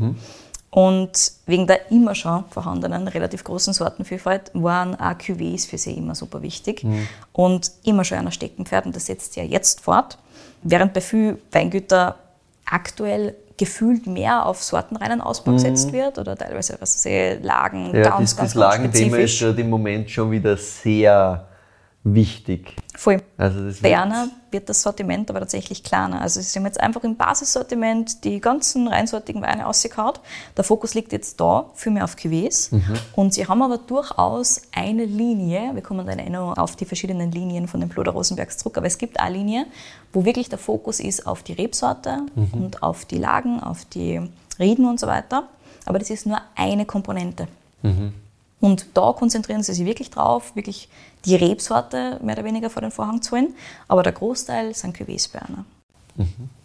Und wegen der immer schon vorhandenen relativ großen Sortenvielfalt waren auch Cuvées für sie immer super wichtig. Und immer schon einer Steckenpferd und das setzt ja jetzt fort. Während bei vielen Weingütern aktuell gefühlt mehr auf sortenreinen Ausbau gesetzt wird oder teilweise was ich, Lagen Ja, ganz, das, ganz, das Lagenthema ist gerade im Moment schon wieder sehr wichtig. Voll. Also das Bei wird- das Sortiment aber tatsächlich kleiner. Also sie haben jetzt einfach im Basissortiment die ganzen reinsortigen Weine ausgekaut. Der Fokus liegt jetzt da, viel mehr auf Cuvées. Und sie haben aber durchaus eine Linie, wir kommen dann eh noch auf die verschiedenen Linien von den Ploder Rosenbergs zurück, aber es gibt eine Linie, wo wirklich der Fokus ist auf die Rebsorte und auf die Lagen, auf die Rieden und so weiter. Aber das ist nur eine Komponente. Und da konzentrieren sie sich wirklich drauf, wirklich die Rebsorte mehr oder weniger vor den Vorhang zu holen. Aber der Großteil sind Cuvées-Berner.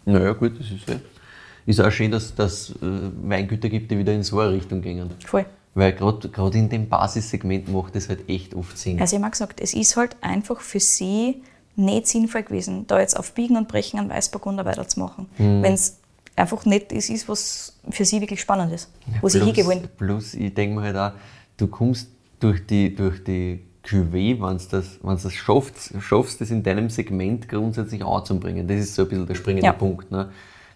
Naja, gut, das ist ja. Ist auch schön, dass es Weingüter gibt, die wieder in so eine Richtung gehen. Voll. Weil gerade in dem Basissegment macht das halt echt oft Sinn. Also ich habe gesagt, es ist halt einfach für sie nicht sinnvoll gewesen, da jetzt auf Biegen und Brechen einen Weißburgunder weiterzumachen. Mhm. Wenn es einfach nicht das ist, was für sie wirklich spannend ist, wo sie hingehen wollen. Plus, ich denke mir halt auch, du kommst durch die, durch die Cuvée, wenn du das, wenn's das schaffst, schaffst, das in deinem Segment grundsätzlich anzubringen. Das ist so ein bisschen der springende Ja. Punkt. Ne?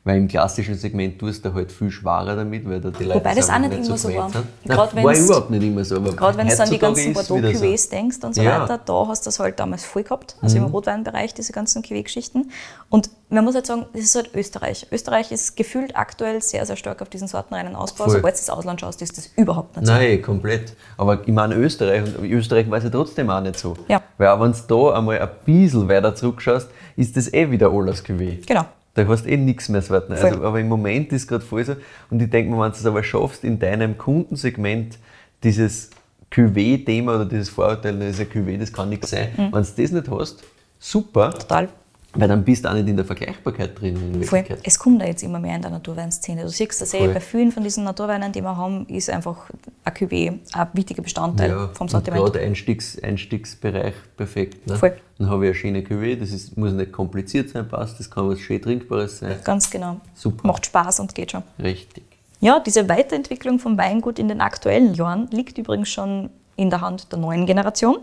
Weil im klassischen Segment tust du halt viel schwerer damit, weil da die Leute Wobei das auch einfach nicht immer so war. Gerade war überhaupt nicht immer so. Gerade wenn du an die ganzen wieder so. Bordeaux-Cuvées denkst und so Ja. weiter, da hast du das halt damals voll gehabt, also Mhm. im Rotweinbereich, diese ganzen Cuvée-Geschichten. Und man muss halt sagen, das ist halt Österreich. Österreich ist gefühlt aktuell sehr, sehr stark auf diesen sortenreinen Ausbau. Voll. Sobald du das Ausland schaust, ist das überhaupt nicht so. Nein, komplett. Aber ich meine Österreich, und Österreich weiß ja trotzdem auch nicht so. Ja. Weil auch wenn du da einmal ein bisschen weiter zurückschaust, ist das eh wieder alles Cuvée. Genau. Da hast du eh nichts mehr. Voll. Also, aber im Moment ist gerade voll so. Und ich denke mir, wenn du es aber schaffst, in deinem Kundensegment dieses Cuvée-Thema oder dieses Vorurteil, das ist ein Cuvée, das kann nichts sein. Mhm. Wenn du das nicht hast, super, Total. Weil dann bist du auch nicht in der Vergleichbarkeit drin in Voll. Es kommt da jetzt immer mehr in der Naturweinszene. Du siehst das eh, bei vielen von diesen Naturweinen, die wir haben, ist einfach ein Cuvée ein wichtiger Bestandteil Ja, vom Sortiment. gerade Einstiegs, Einstiegsbereich perfekt. Ne? Voll. Dann habe ich eine schöne Cuvée, das ist, muss nicht kompliziert sein, passt, das kann was schön Trinkbares sein. Ganz genau. Super. Macht Spaß und geht schon. Richtig. Ja, diese Weiterentwicklung vom Weingut in den aktuellen Jahren liegt übrigens schon in der Hand der neuen Generation.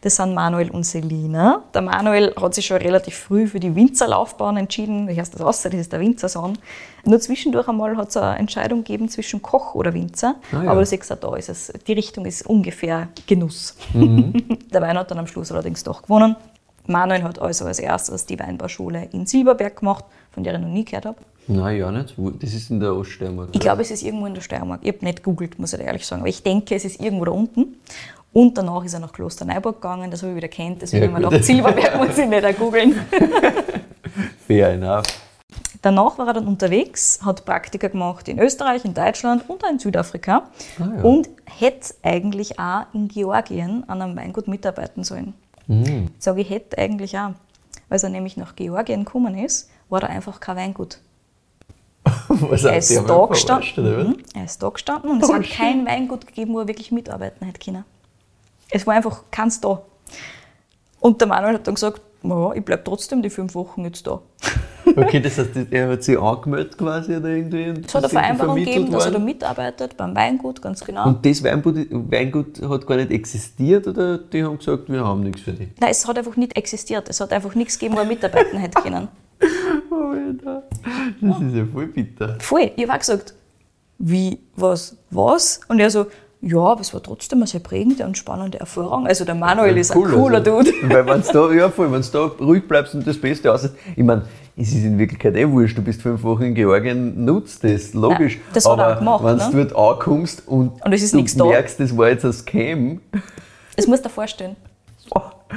Das sind Manuel und Selina. Der Manuel hat sich schon relativ früh für die Winzerlaufbahn entschieden. Wie heißt das aus? Das ist der Winzersohn. Nur zwischendurch einmal hat es eine Entscheidung gegeben zwischen Koch oder Winzer. Ah, ja. Aber du siehst auch, da ist es, die Richtung ist ungefähr Genuss. Mhm. der Wein hat dann am Schluss allerdings doch gewonnen. Manuel hat also als erstes die Weinbauschule in Silberberg gemacht, von der ich noch nie gehört habe. Nein, ja nicht. Das ist in der Oststeiermark. Ich glaube, es ist irgendwo in der Steiermark. Ich habe nicht gegoogelt, muss ich ehrlich sagen. Aber ich denke, es ist irgendwo da unten. Und danach ist er nach Klosterneuburg gegangen, das habe ich wieder kennt. Deswegen Ja, habe ich mir gedacht, Silberberg muss ich nicht googeln. Fair enough. Danach war er dann unterwegs, hat Praktika gemacht in Österreich, in Deutschland und auch in Südafrika. Ah, ja. Und hätte eigentlich auch in Georgien an einem Weingut mitarbeiten sollen. Mhm. Sage ich, hätte eigentlich auch. Als er nämlich nach Georgien gekommen ist, war da einfach kein Weingut. Was Er ist da gestanden. verarscht, oder was? Mhm. Er ist da gestanden und es hat kein Weingut gegeben, wo er wirklich mitarbeiten hätte können. Es war einfach keins da. Und der Manuel hat dann gesagt, ja, ich bleibe trotzdem die fünf Wochen jetzt da. Okay, das heißt, er hat sich angemeldet quasi oder irgendwie? Es hat eine Vereinbarung gegeben, dass er da mitarbeitet, beim Weingut, ganz genau. Und das Weingut, Weingut hat gar nicht existiert oder die haben gesagt, wir haben nichts für dich? Nein, es hat einfach nicht existiert. Es hat einfach nichts gegeben, wo er mitarbeiten hätte können. Alter, das ist ja voll bitter. Voll. Ich habe auch gesagt, wie, was, was? Und er so, Ja, aber es war trotzdem eine sehr prägende und spannende Erfahrung. Also der Manuel ist Cool, ein cooler also, Dude. Weil wenn du da, ja, voll, wenn's da ruhig bleibst und das Beste aus ich meine, es ist in Wirklichkeit eh wurscht, du bist fünf Wochen in Georgien, nutzt das, logisch. Ja, das hat er aber auch gemacht, wenn ne? du dort ankommst und, Und es ist du da. merkst, das war jetzt ein Scam, Das musst du dir vorstellen.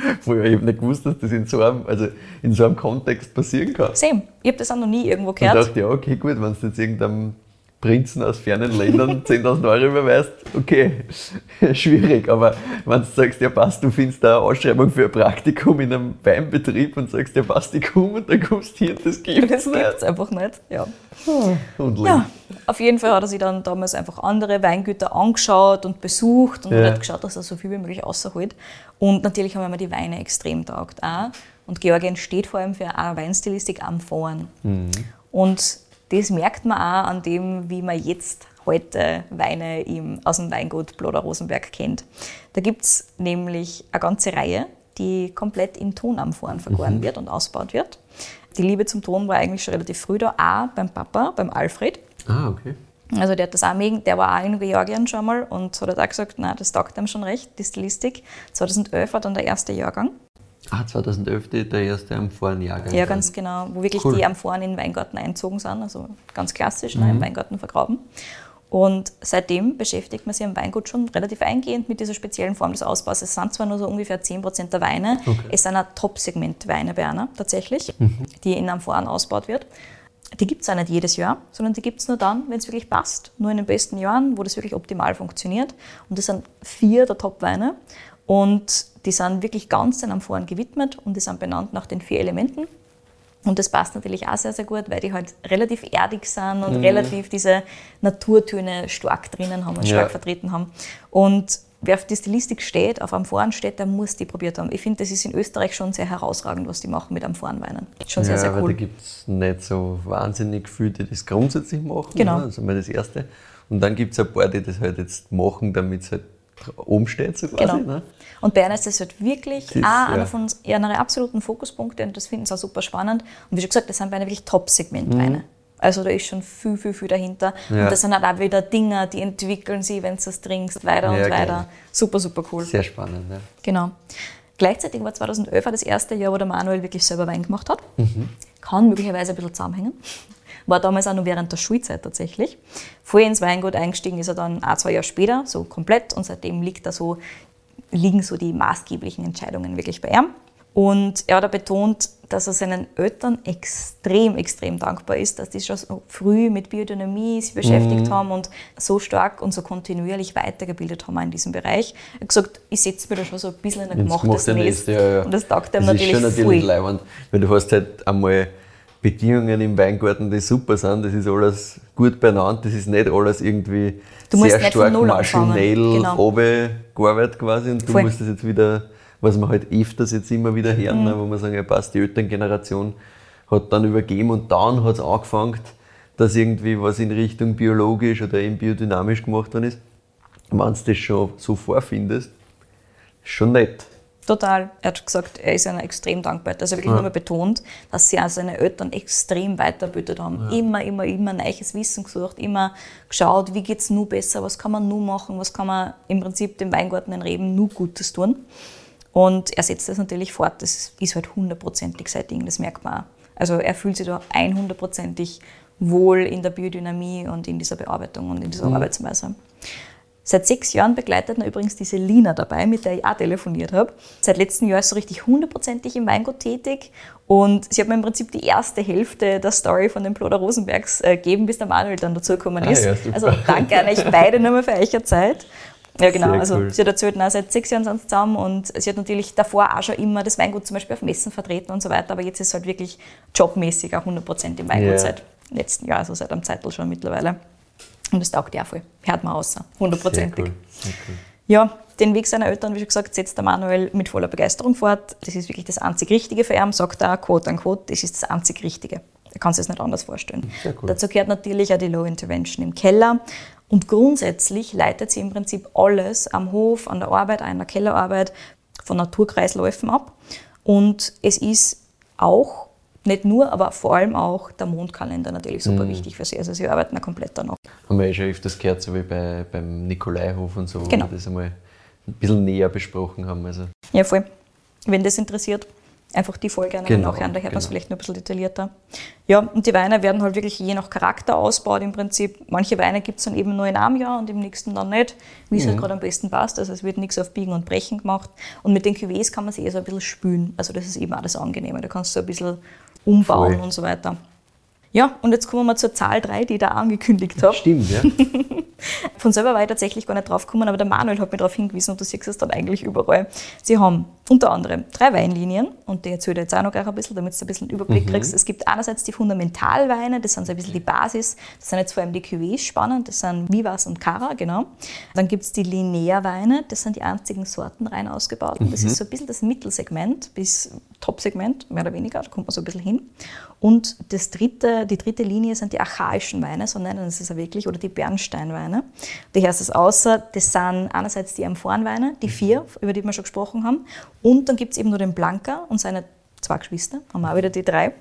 Vorher ich habe nicht gewusst, dass das in so einem, also in so einem Kontext passieren kann. Same. Ich habe das auch noch nie irgendwo Ich gehört. dachte, ja, okay, gut, wenn du jetzt irgendeinem Prinzen aus fernen Ländern 10.000 Euro überweist, okay, schwierig. Aber wenn du sagst, ja passt, du findest da eine Ausschreibung für ein Praktikum in einem Weinbetrieb und sagst, ja passt, ich komme und dann kommst du hier und das gibt Das es gibt nicht. es einfach nicht. Ja. Und ja, auf jeden Fall hat er sich dann damals einfach andere Weingüter angeschaut und besucht und Ja. hat geschaut, dass er so viel wie möglich rausholt. Und natürlich haben mir die Weine extrem taugt auch. Und Georgien steht vor allem für eine Weinstilistik am Fahren. Und das merkt man auch an dem, wie man jetzt heute Weine im, aus dem Weingut Bloder Rosenberg kennt. Da gibt es nämlich eine ganze Reihe, die komplett in Tonamphoren vergoren wird und ausgebaut wird. Die Liebe zum Ton war eigentlich schon relativ früh da, auch beim Papa, beim Alfred. Ah, okay. Also der hat das auch der war auch in Georgien schon mal und hat auch gesagt, na, das taugt ihm schon recht, die Stilistik. 2011 war dann der erste Jahrgang. Ah, 2011 die- der erste am vorigen Jahrgang. Ja, ganz genau, wo wirklich Cool. die Amphoren in den Weingarten einzogen sind, also ganz klassisch ne, im Weingarten vergraben. Und seitdem beschäftigt man sich am Weingut schon relativ eingehend mit dieser speziellen Form des Ausbaus. Es sind zwar nur so ungefähr 10% der Weine, es sind auch Top-Segment-Weine bei einer tatsächlich, die in Amphoren ausgebaut wird. Die gibt es auch nicht jedes Jahr, sondern die gibt es nur dann, wenn es wirklich passt. Nur in den besten Jahren, wo das wirklich optimal funktioniert. Und das sind vier der Top-Weine. Und die sind wirklich ganz den Amphoren gewidmet und die sind benannt nach den vier Elementen. Und das passt natürlich auch sehr, sehr gut, weil die halt relativ erdig sind und relativ diese Naturtöne stark drinnen haben und Ja. stark vertreten haben. Und wer auf die Stilistik steht, auf Amphoren steht, der muss die probiert haben. Ich finde, das ist in Österreich schon sehr herausragend, was die machen mit Amphorenweinen. Schon sehr, ja, sehr aber cool. da gibt es nicht so wahnsinnig viele, die das grundsätzlich machen. Genau. Ne? Das ist einmal das Erste. Und dann gibt es ein paar, die das halt jetzt machen, damit es halt oben steht, so quasi. Genau. Ne? Und bei einer ist das halt wirklich Das ja. einer von ihren absoluten Fokuspunkte und das finden sie auch super spannend. Und wie schon gesagt, das sind Weine wirklich Top-Segment-Weine. Also da ist schon viel, viel, viel dahinter. Ja. Und das sind halt auch wieder Dinge, die entwickeln sie, wenn du es trinkst, weiter und Ja, weiter. geil. Super, super cool. Sehr spannend. Ne? Genau. Gleichzeitig war 2011 auch das erste Jahr, wo der Manuel wirklich selber Wein gemacht hat. Mhm. Kann möglicherweise ein bisschen zusammenhängen. War damals auch noch während der Schulzeit tatsächlich. Vorher ins Weingut eingestiegen ist er dann ein, zwei Jahre später, so komplett. Und seitdem liegt er so, liegen so die maßgeblichen Entscheidungen wirklich bei ihm. Und er hat auch betont, dass er seinen Eltern extrem, extrem dankbar ist, dass die schon so früh mit Biodynamie sich beschäftigt haben und so stark und so kontinuierlich weitergebildet haben in diesem Bereich. Er hat gesagt, ich setze mir da schon so ein bisschen in ein gemachtes gemachte Nest. Ja, ja. Und das taugt ihm Das natürlich, ist schon natürlich voll. leibend, weil du hast halt einmal Bedingungen im Weingarten, die super sind. Das ist alles gut beieinander. Das ist nicht alles irgendwie Du musst sehr stark maschinell Genau. gearbeitet quasi. Und du Voll. musst das jetzt wieder, was man halt öfters jetzt immer wieder hören, Mhm. ne, wo man sagen, ja passt, die Elterngeneration hat dann übergeben und dann hat es angefangen, dass irgendwie was in Richtung biologisch oder eben biodynamisch gemacht worden ist. Wenn du das schon so vorfindest, ist schon nett. Total. Er hat gesagt, er ist ihnen extrem dankbar. Er wirklich nochmal betont, dass sie auch seine Eltern extrem weiterbildet haben. Immer, immer, immer neues Wissen gesucht, immer geschaut, wie geht es nur besser, was kann man nur machen, was kann man im Prinzip dem Weingarten in Reben nur Gutes tun. Und er setzt das natürlich fort. Das ist halt hundertprozentig sein Ding, das merkt man auch. Also er fühlt sich da 100%ig wohl in der Biodynamie und in dieser Bearbeitung und in dieser Arbeitsweise. Seit sechs Jahren begleitet er übrigens diese Lina dabei, mit der ich auch telefoniert habe. Seit letztem Jahr ist sie richtig hundertprozentig im Weingut tätig und sie hat mir im Prinzip die erste Hälfte der Story von den Ploder Rosenbergs äh, gegeben, bis der Manuel dann dazugekommen Ah, ist. ja, super. also danke an euch beide nochmal für eure Zeit. Ja, genau. Sehr also cool. sie hat erzählt, na, seit sechs Jahren sind sie zusammen und sie hat natürlich davor auch schon immer das Weingut zum Beispiel auf Messen vertreten und so weiter, aber jetzt ist es halt wirklich jobmäßig auch 100% im Weingut Ja. seit letzten Jahr, also seit einem Zeitl schon mittlerweile. Und das taugt ja voll. Hört man außer. Hundertprozentig. Cool. Cool. Ja, den Weg seiner Eltern, wie schon gesagt, setzt der Manuel mit voller Begeisterung fort. Das ist wirklich das einzig Richtige für ihn, sagt er, quote unquote, das ist das einzig Richtige. Er kann sich das nicht anders vorstellen. Cool. Dazu gehört natürlich auch die Low Intervention im Keller. Und grundsätzlich leitet sie im Prinzip alles am Hof, an der Arbeit, in der Kellerarbeit von Naturkreisläufen ab. Und es ist auch nicht nur, aber vor allem auch der Mondkalender natürlich super Mhm. wichtig für sie. Also sie arbeiten da komplett danach. Haben wir ja schon öfters gehört, so wie bei, beim Nikolaihof und so, Genau. wo wir das einmal ein bisschen näher besprochen haben. Also, Ja, voll. Wenn das interessiert, einfach die Folge gerne Genau, nachhören, da hört man es genau. vielleicht noch ein bisschen detaillierter. Ja, und die Weine werden halt wirklich je nach Charakter ausgebaut im Prinzip. Manche Weine gibt es dann eben nur in einem Jahr und im nächsten dann nicht, wie es Mhm. halt gerade am besten passt. Also es wird nichts auf Biegen und Brechen gemacht. Und mit den Cuvées kann man sie eh so ein bisschen spülen. Also das ist eben auch das Angenehme. Da kannst du ein bisschen umbauen Voll. und so weiter. Ja, und jetzt kommen wir zur Zahl 3, die ich da angekündigt habe. stimmt, ja. Von selber war ich tatsächlich gar nicht drauf gekommen, aber der Manuel hat mir darauf hingewiesen und du siehst es dann eigentlich überall. Sie haben unter anderem drei Weinlinien und die erzähle ich jetzt auch noch gleich ein bisschen, damit du ein bisschen einen Überblick kriegst. Es gibt einerseits die Fundamentalweine, das sind so ein bisschen die Basis. Das sind jetzt vor allem die Cuvées spannend, das sind Vivas und Cara, genau. Dann gibt es die Linearweine, das sind die einzigen Sorten rein ausgebaut. Das ist so ein bisschen das Mittelsegment bis Topsegment, mehr oder weniger, da kommt man so ein bisschen hin. Und das dritte, die dritte Linie sind die archaischen Weine, so nennen sie es ja wirklich, oder die Bernsteinweine. Die heißt es außer, das sind einerseits die Amphorenweine, die vier, über die wir schon gesprochen haben, und dann gibt es eben nur den Blanca und seine zwei Geschwister, haben wir auch wieder die drei.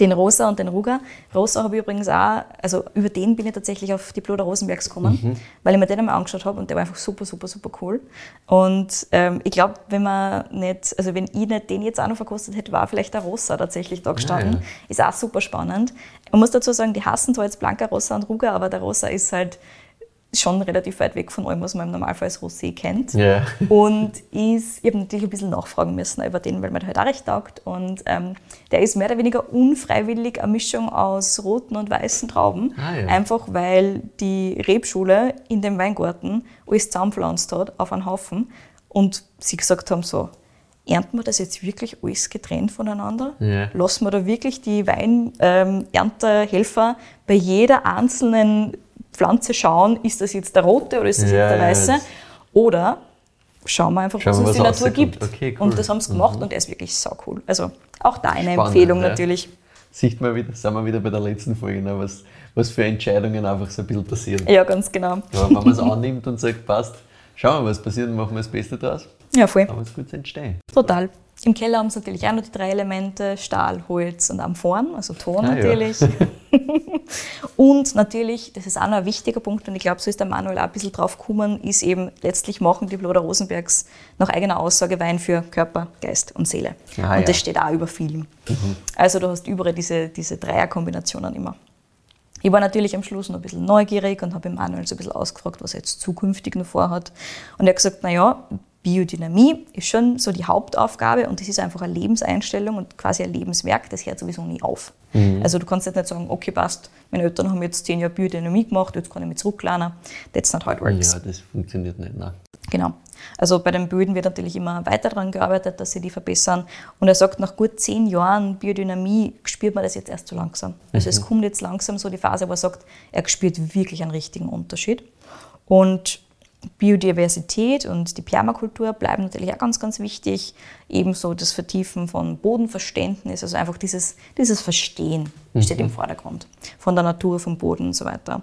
Den Rosa und den Ruga. Rosa habe ich übrigens auch, also über den bin ich tatsächlich auf die Bloder Rosenbergs gekommen, weil ich mir den einmal angeschaut habe und der war einfach super, super, super cool. Und ähm, ich glaube, wenn man nicht, also wenn ich nicht den jetzt auch noch verkostet hätte, war vielleicht der Rosa tatsächlich da gestanden. ja. Ist auch super spannend. Man muss dazu sagen, die hassen zwar jetzt Blanca, Rosa und Ruga, aber der Rosa ist halt schon relativ weit weg von allem, was man im Normalfall als Rosé kennt. Ja. Und ist, ich habe natürlich ein bisschen nachfragen müssen über den, weil mir der halt auch recht taugt. Und ähm, der ist mehr oder weniger unfreiwillig eine Mischung aus roten und weißen Trauben. Ah, ja. Einfach weil die Rebschule in dem Weingarten alles zusammenpflanzt hat auf einen Haufen. Und sie gesagt haben so, ernten wir das jetzt wirklich alles getrennt voneinander? Ja. Lassen wir da wirklich die Weinerntehelfer bei jeder einzelnen Pflanze schauen, ist das jetzt der rote oder ist das Ja, jetzt der weiße? Oder schauen wir einfach, Schauen was uns was die Natur gibt. Okay, cool. Und das haben sie gemacht und er ist wirklich sau cool. Also auch da eine Spannend, Empfehlung natürlich. Sieht man wieder, sind wir wieder bei der letzten Folge, ne, was, was für Entscheidungen einfach so ein bisschen passieren. Ja, ganz genau. Aber wenn man es annimmt und sagt, passt, schauen wir, was passiert und machen wir das Beste draus, Ja, voll. kann was Gutes entstehen. Total. Im Keller haben sie natürlich auch noch die drei Elemente, Stahl, Holz und Amphoren, also Ton Ah, ja. natürlich. und natürlich, das ist auch noch ein wichtiger Punkt und ich glaube, so ist der Manuel auch ein bisschen drauf gekommen, ist eben, letztlich machen die Bloder Rosenbergs nach eigener Aussage Wein für Körper, Geist und Seele. Ah, und ja. das steht auch über vielem. Also du hast überall diese, diese Dreierkombinationen immer. Ich war natürlich am Schluss noch ein bisschen neugierig und habe im Manuel so ein bisschen ausgefragt, was er jetzt zukünftig noch vorhat. Und er hat gesagt, naja, Biodynamie ist schon so die Hauptaufgabe und das ist einfach eine Lebenseinstellung und quasi ein Lebenswerk, das hört sowieso nie auf. Also du kannst jetzt nicht sagen, okay, passt, meine Eltern haben jetzt zehn Jahre Biodynamie gemacht, jetzt kann ich mich zurücklernen. That's not how it works. Ja, das funktioniert nicht. Nein. Genau. Also bei den Böden wird natürlich immer weiter daran gearbeitet, dass sie die verbessern. Und er sagt, nach gut zehn Jahren Biodynamie spürt man das jetzt erst so langsam. Also es kommt jetzt langsam so die Phase, wo er sagt, er spürt wirklich einen richtigen Unterschied. Und Biodiversität und die Permakultur bleiben natürlich auch ganz, ganz wichtig. Ebenso das Vertiefen von Bodenverständnis, also einfach dieses, dieses Verstehen steht im Vordergrund von der Natur, vom Boden und so weiter.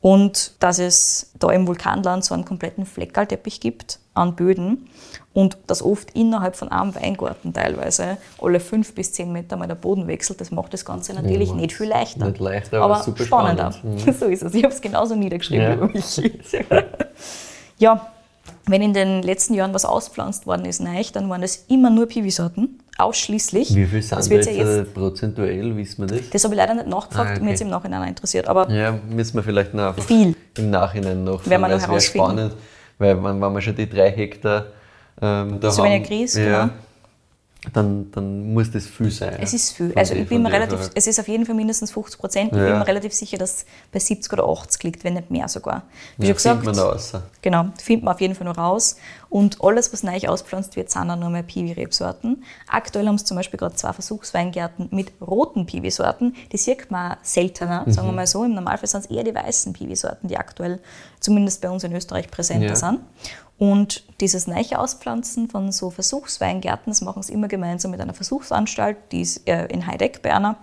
Und dass es da im Vulkanland so einen kompletten Fleckerlteppich gibt an Böden und dass oft innerhalb von einem Weingarten teilweise alle fünf bis zehn Meter mal der Boden wechselt, das macht das Ganze natürlich Ja, nicht viel leichter. nicht leichter, aber super spannender. spannend. Mhm. So ist es. Ich habe es genauso niedergeschrieben Ja. über mich. Ja, wenn in den letzten Jahren was auspflanzt worden ist, nein, dann waren das immer nur Piwi-Sorten, ausschließlich. Wie viel sind das da jetzt, jetzt prozentuell, wissen wir das? Das habe ich leider nicht nachgefragt, Ah, okay. mir jetzt im Nachhinein interessiert. Aber Ja, müssen wir vielleicht noch Viel. im Nachhinein noch Werden wir noch herausfinden. spannend, weil wenn, wenn wir schon die drei Hektar ähm, da So haben, wenn ihr Grieß, ja, genau. Dann, dann muss das viel sein. es ist viel. Also ich bin mir relativ, Sache. es ist auf jeden Fall mindestens 50 Prozent. Ich Ja. bin mir relativ sicher, dass es bei 70 oder 80 liegt, wenn nicht mehr sogar. Wie ja, schon gesagt, findet man da raus. Genau, findet man auf jeden Fall noch raus. Und alles, was neu auspflanzt wird, sind auch nur mehr Piwi-Rebsorten. Aktuell haben sie zum Beispiel gerade zwei Versuchsweingärten mit roten Piwi-Sorten. Die sieht man seltener, sagen wir Mhm. mal so. Im Normalfall sind es eher die weißen Piwi-Sorten, die aktuell zumindest bei uns in Österreich präsenter Ja. sind. Und dieses neue Auspflanzen von so Versuchsweingärten, das machen sie immer gemeinsam mit einer Versuchsanstalt, die ist äh, in Heideck bei einer.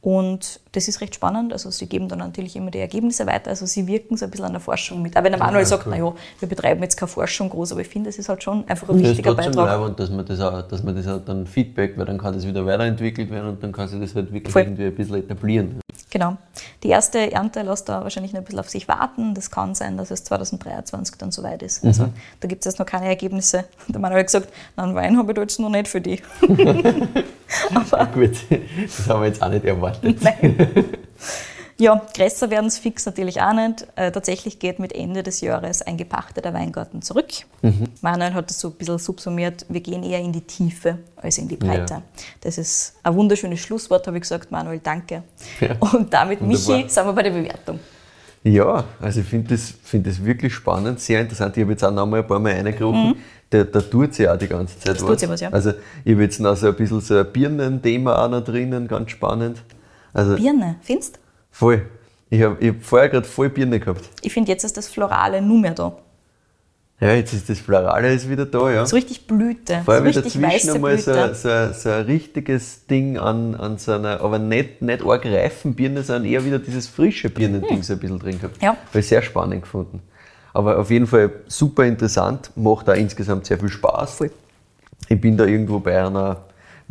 Und das ist recht spannend. Also sie geben dann natürlich immer die Ergebnisse weiter. Also sie wirken so ein bisschen an der Forschung mit. Aber wenn der Manuel Ja, sagt, cool. naja, wir betreiben jetzt keine Forschung groß, aber ich finde, das ist halt schon einfach ein Das ist wichtiger trotzdem Beitrag. leibend, dass man das auch, dass man das auch dann Feedback, weil dann kann das wieder weiterentwickelt werden und dann kann sich das halt wirklich Voll. irgendwie ein bisschen etablieren. Genau. Die erste Ernte lässt da wahrscheinlich noch ein bisschen auf sich warten. Das kann sein, dass es 2023 dann soweit ist. Also Mhm. da gibt es jetzt noch keine Ergebnisse. Der Manuel hat gesagt, nein, Wein habe ich da jetzt noch nicht für die. Ja, gut, das haben wir jetzt auch nicht erwartet. Ja, größer werden es fix natürlich auch nicht. Äh, tatsächlich geht mit Ende des Jahres ein gepachteter Weingarten zurück. Mhm. Manuel hat das so ein bisschen subsumiert, wir gehen eher in die Tiefe als in die Breite. Ja. Das ist ein wunderschönes Schlusswort, habe ich gesagt. Manuel, danke. Ja, Und damit, Michi, wunderbar. sind wir bei der Bewertung. Ja, also ich finde das, find das wirklich spannend, sehr interessant. Ich habe jetzt auch noch mal ein paar Mal reingerochen. Da, da tut sie auch die ganze Zeit Das Mhm. tut sie was, ja. Also ich habe jetzt noch so ein bisschen so ein Birnen-Thema auch noch drinnen, ganz spannend. Also Birne, findest du? voll. Ich habe ich hab vorher gerade voll Birne gehabt. Ich finde, jetzt ist das Florale nur mehr da. Ja, jetzt ist das Florale ist wieder da, ja. So richtig Blüte. Vor allem so wieder richtig dazwischen einmal so, so, so ein richtiges Ding an, an so einer, aber nicht, nicht arg reifen Birne, sondern eher wieder dieses frische Birnending so ein bisschen drin gehabt. Ja. Habe ich sehr spannend gefunden. Aber auf jeden Fall super interessant, macht auch insgesamt sehr viel Spaß. Ich bin da irgendwo bei einer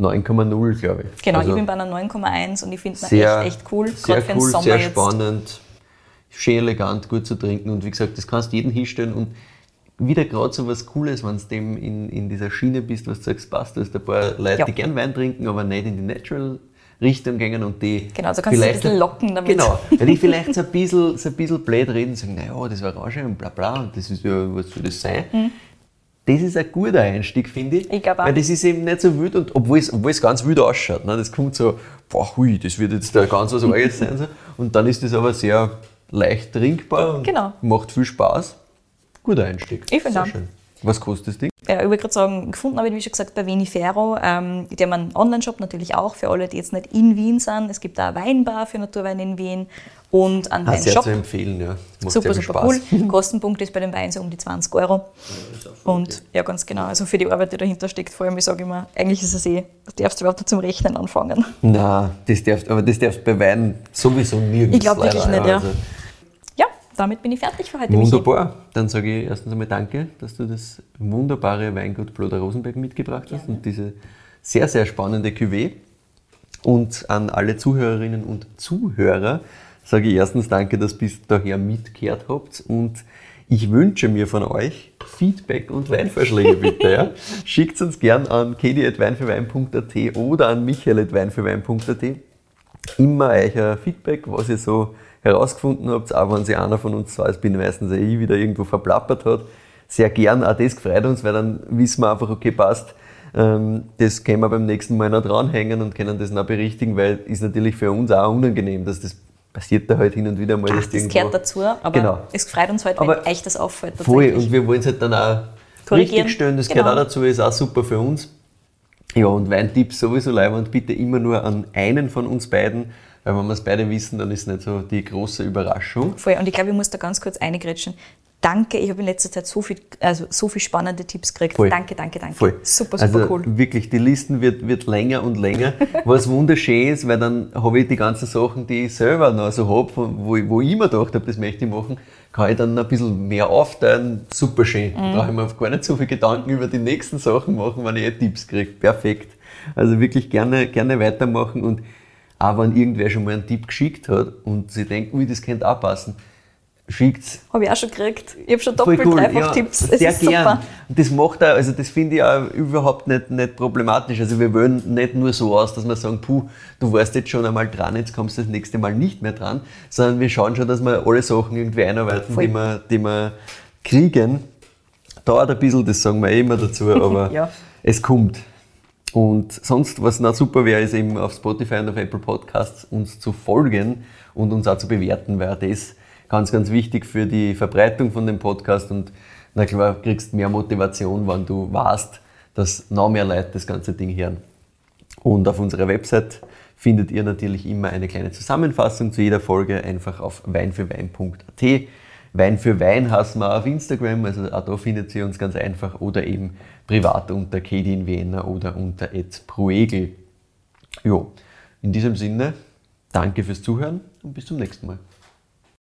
9,0, glaube ich. Genau, Also ich bin bei einer 9,1 und ich finde es echt, echt cool. Sehr cool, sehr jetzt. spannend, schön elegant, gut zu trinken und wie gesagt, das kannst du jeden hinstellen und wieder gerade so was Cooles, wenn du dem in, in dieser Schiene bist, was du sagst, passt, du hast ein paar Leute, Ja. die gern Wein trinken, aber nicht in die Natural Richtung gehen und die Genau, so kannst du ein bisschen locken damit. Genau, weil die vielleicht so ein bisschen, so ein bisschen blöd reden und sagen, naja, das war Orange und bla bla und das ist ja, was soll das sein? Das ist ein guter Einstieg, finde ich. Ich glaub auch. Weil das ist eben nicht so wild und obwohl es, obwohl es ganz wild ausschaut. Ne? Das kommt so, boah, hui, das wird jetzt da ganz was Neues sein. So. Und dann ist das aber sehr leicht trinkbar und Genau. macht viel Spaß. Guter Einstieg. Ich finde auch. schön. Was kostet das Ding? Ja, ich würde gerade sagen, gefunden habe ich, wie schon gesagt, bei Vinifero. Ähm, die haben einen Online-Shop natürlich auch für alle, die jetzt nicht in Wien sind. Es gibt auch eine Weinbar für Naturwein in Wien und einen Ah, sehr Weinshop. zu empfehlen, ja. Macht Super, sehr super Spaß. cool. Kostenpunkt ist bei dem Wein so um die 20 Euro. Und ja, ganz genau. Also für die Arbeit, die dahinter steckt, vor allem, ich sage immer, eigentlich ist es eh, du darfst überhaupt nicht zum Rechnen anfangen. Nein, das darfst, aber das darfst bei Wein sowieso nirgends. Ich glaub wirklich leider, nicht, ja. Also, Ja, damit bin ich fertig für heute. Michi. Wunderbar. Dann sage ich erstens einmal danke, dass du das wunderbare Weingut Bloder Rosenberg mitgebracht hast und diese sehr, sehr spannende Cuvée. Und an alle Zuhörerinnen und Zuhörer sage ich erstens danke, dass ihr bis daher mitgehört habt und ich wünsche mir von euch Feedback und Weinvorschläge bitte. Ja? Schickt uns gern an kedi.weinfürwein.at oder an michael.weinfürwein.at immer euer Feedback, was ihr so herausgefunden habt, auch wenn sich einer von uns zwei, das bin meistens eh ich, wieder irgendwo verplappert hat. Sehr gern, auch das freut uns, weil dann wissen wir einfach, okay, passt, ähm, das können wir beim nächsten Mal noch dranhängen und können das noch berichtigen, weil ist natürlich für uns auch unangenehm, dass das passiert da halt hin und wieder mal. Ach, das irgendwo- gehört dazu, aber Genau. es freut uns heute, Aber wenn euch das auffällt. Voll, und wir wollen es halt dann auch Korrigieren. richtig stellen, das Genau. gehört auch dazu, ist auch super für uns. Ja, und Weintipps sowieso leibend, bitte immer nur an einen von uns beiden, weil wenn wir es beide wissen, dann ist nicht so die große Überraschung. Voll. Und ich glaube, ich muss da ganz kurz eingrätschen. Danke, ich habe in letzter Zeit so viel, also so viel spannende Tipps gekriegt. Voll. Danke, danke, danke. Voll. Super, super also cool. Wirklich, die Listen wird, wird länger und länger, was wunderschön ist, weil dann habe ich die ganzen Sachen, die ich selber noch so habe, wo, ich- wo ich immer gedacht habe, das möchte ich machen, kann ich dann ein bisschen mehr aufteilen. Super schön. Mhm. Da brauche ich mir gar nicht so viel Gedanken über die nächsten Sachen machen, wenn ich eh Tipps kriege. Perfekt. Also wirklich gerne, gerne weitermachen und auch wenn irgendwer schon mal einen Tipp geschickt hat und sie denken, ui, das könnte auch passen, schickt's Habe ich auch schon gekriegt. Ich habe schon doppelt, dreifach Tipps. Es sehr ist gern. super. Und das macht auch, also das finde ich auch überhaupt nicht, nicht problematisch. Also wir wollen nicht nur so aus, dass wir sagen, puh, du warst jetzt schon einmal dran, jetzt kommst du das nächste Mal nicht mehr dran, sondern wir schauen schon, dass wir alle Sachen irgendwie einarbeiten, Voll. die wir, die wir kriegen. Dauert ein bisschen, das sagen wir eh immer dazu, aber Ja. es kommt. Und sonst, was noch super wäre, ist eben auf Spotify und auf Apple Podcasts uns zu folgen und uns auch zu bewerten, weil das ganz, ganz wichtig für die Verbreitung von dem Podcast und na klar, kriegst mehr Motivation, wenn du weißt, dass noch mehr Leute das ganze Ding hören. Und auf unserer Website findet ihr natürlich immer eine kleine Zusammenfassung zu jeder Folge, einfach auf weinfürwein.at. Wein für Wein heißen wir auf Instagram, also auch da findet ihr uns ganz einfach oder eben privat unter Katie in Vienna oder unter Proegel. Jo, in diesem Sinne, Danke fürs Zuhören und bis zum nächsten Mal.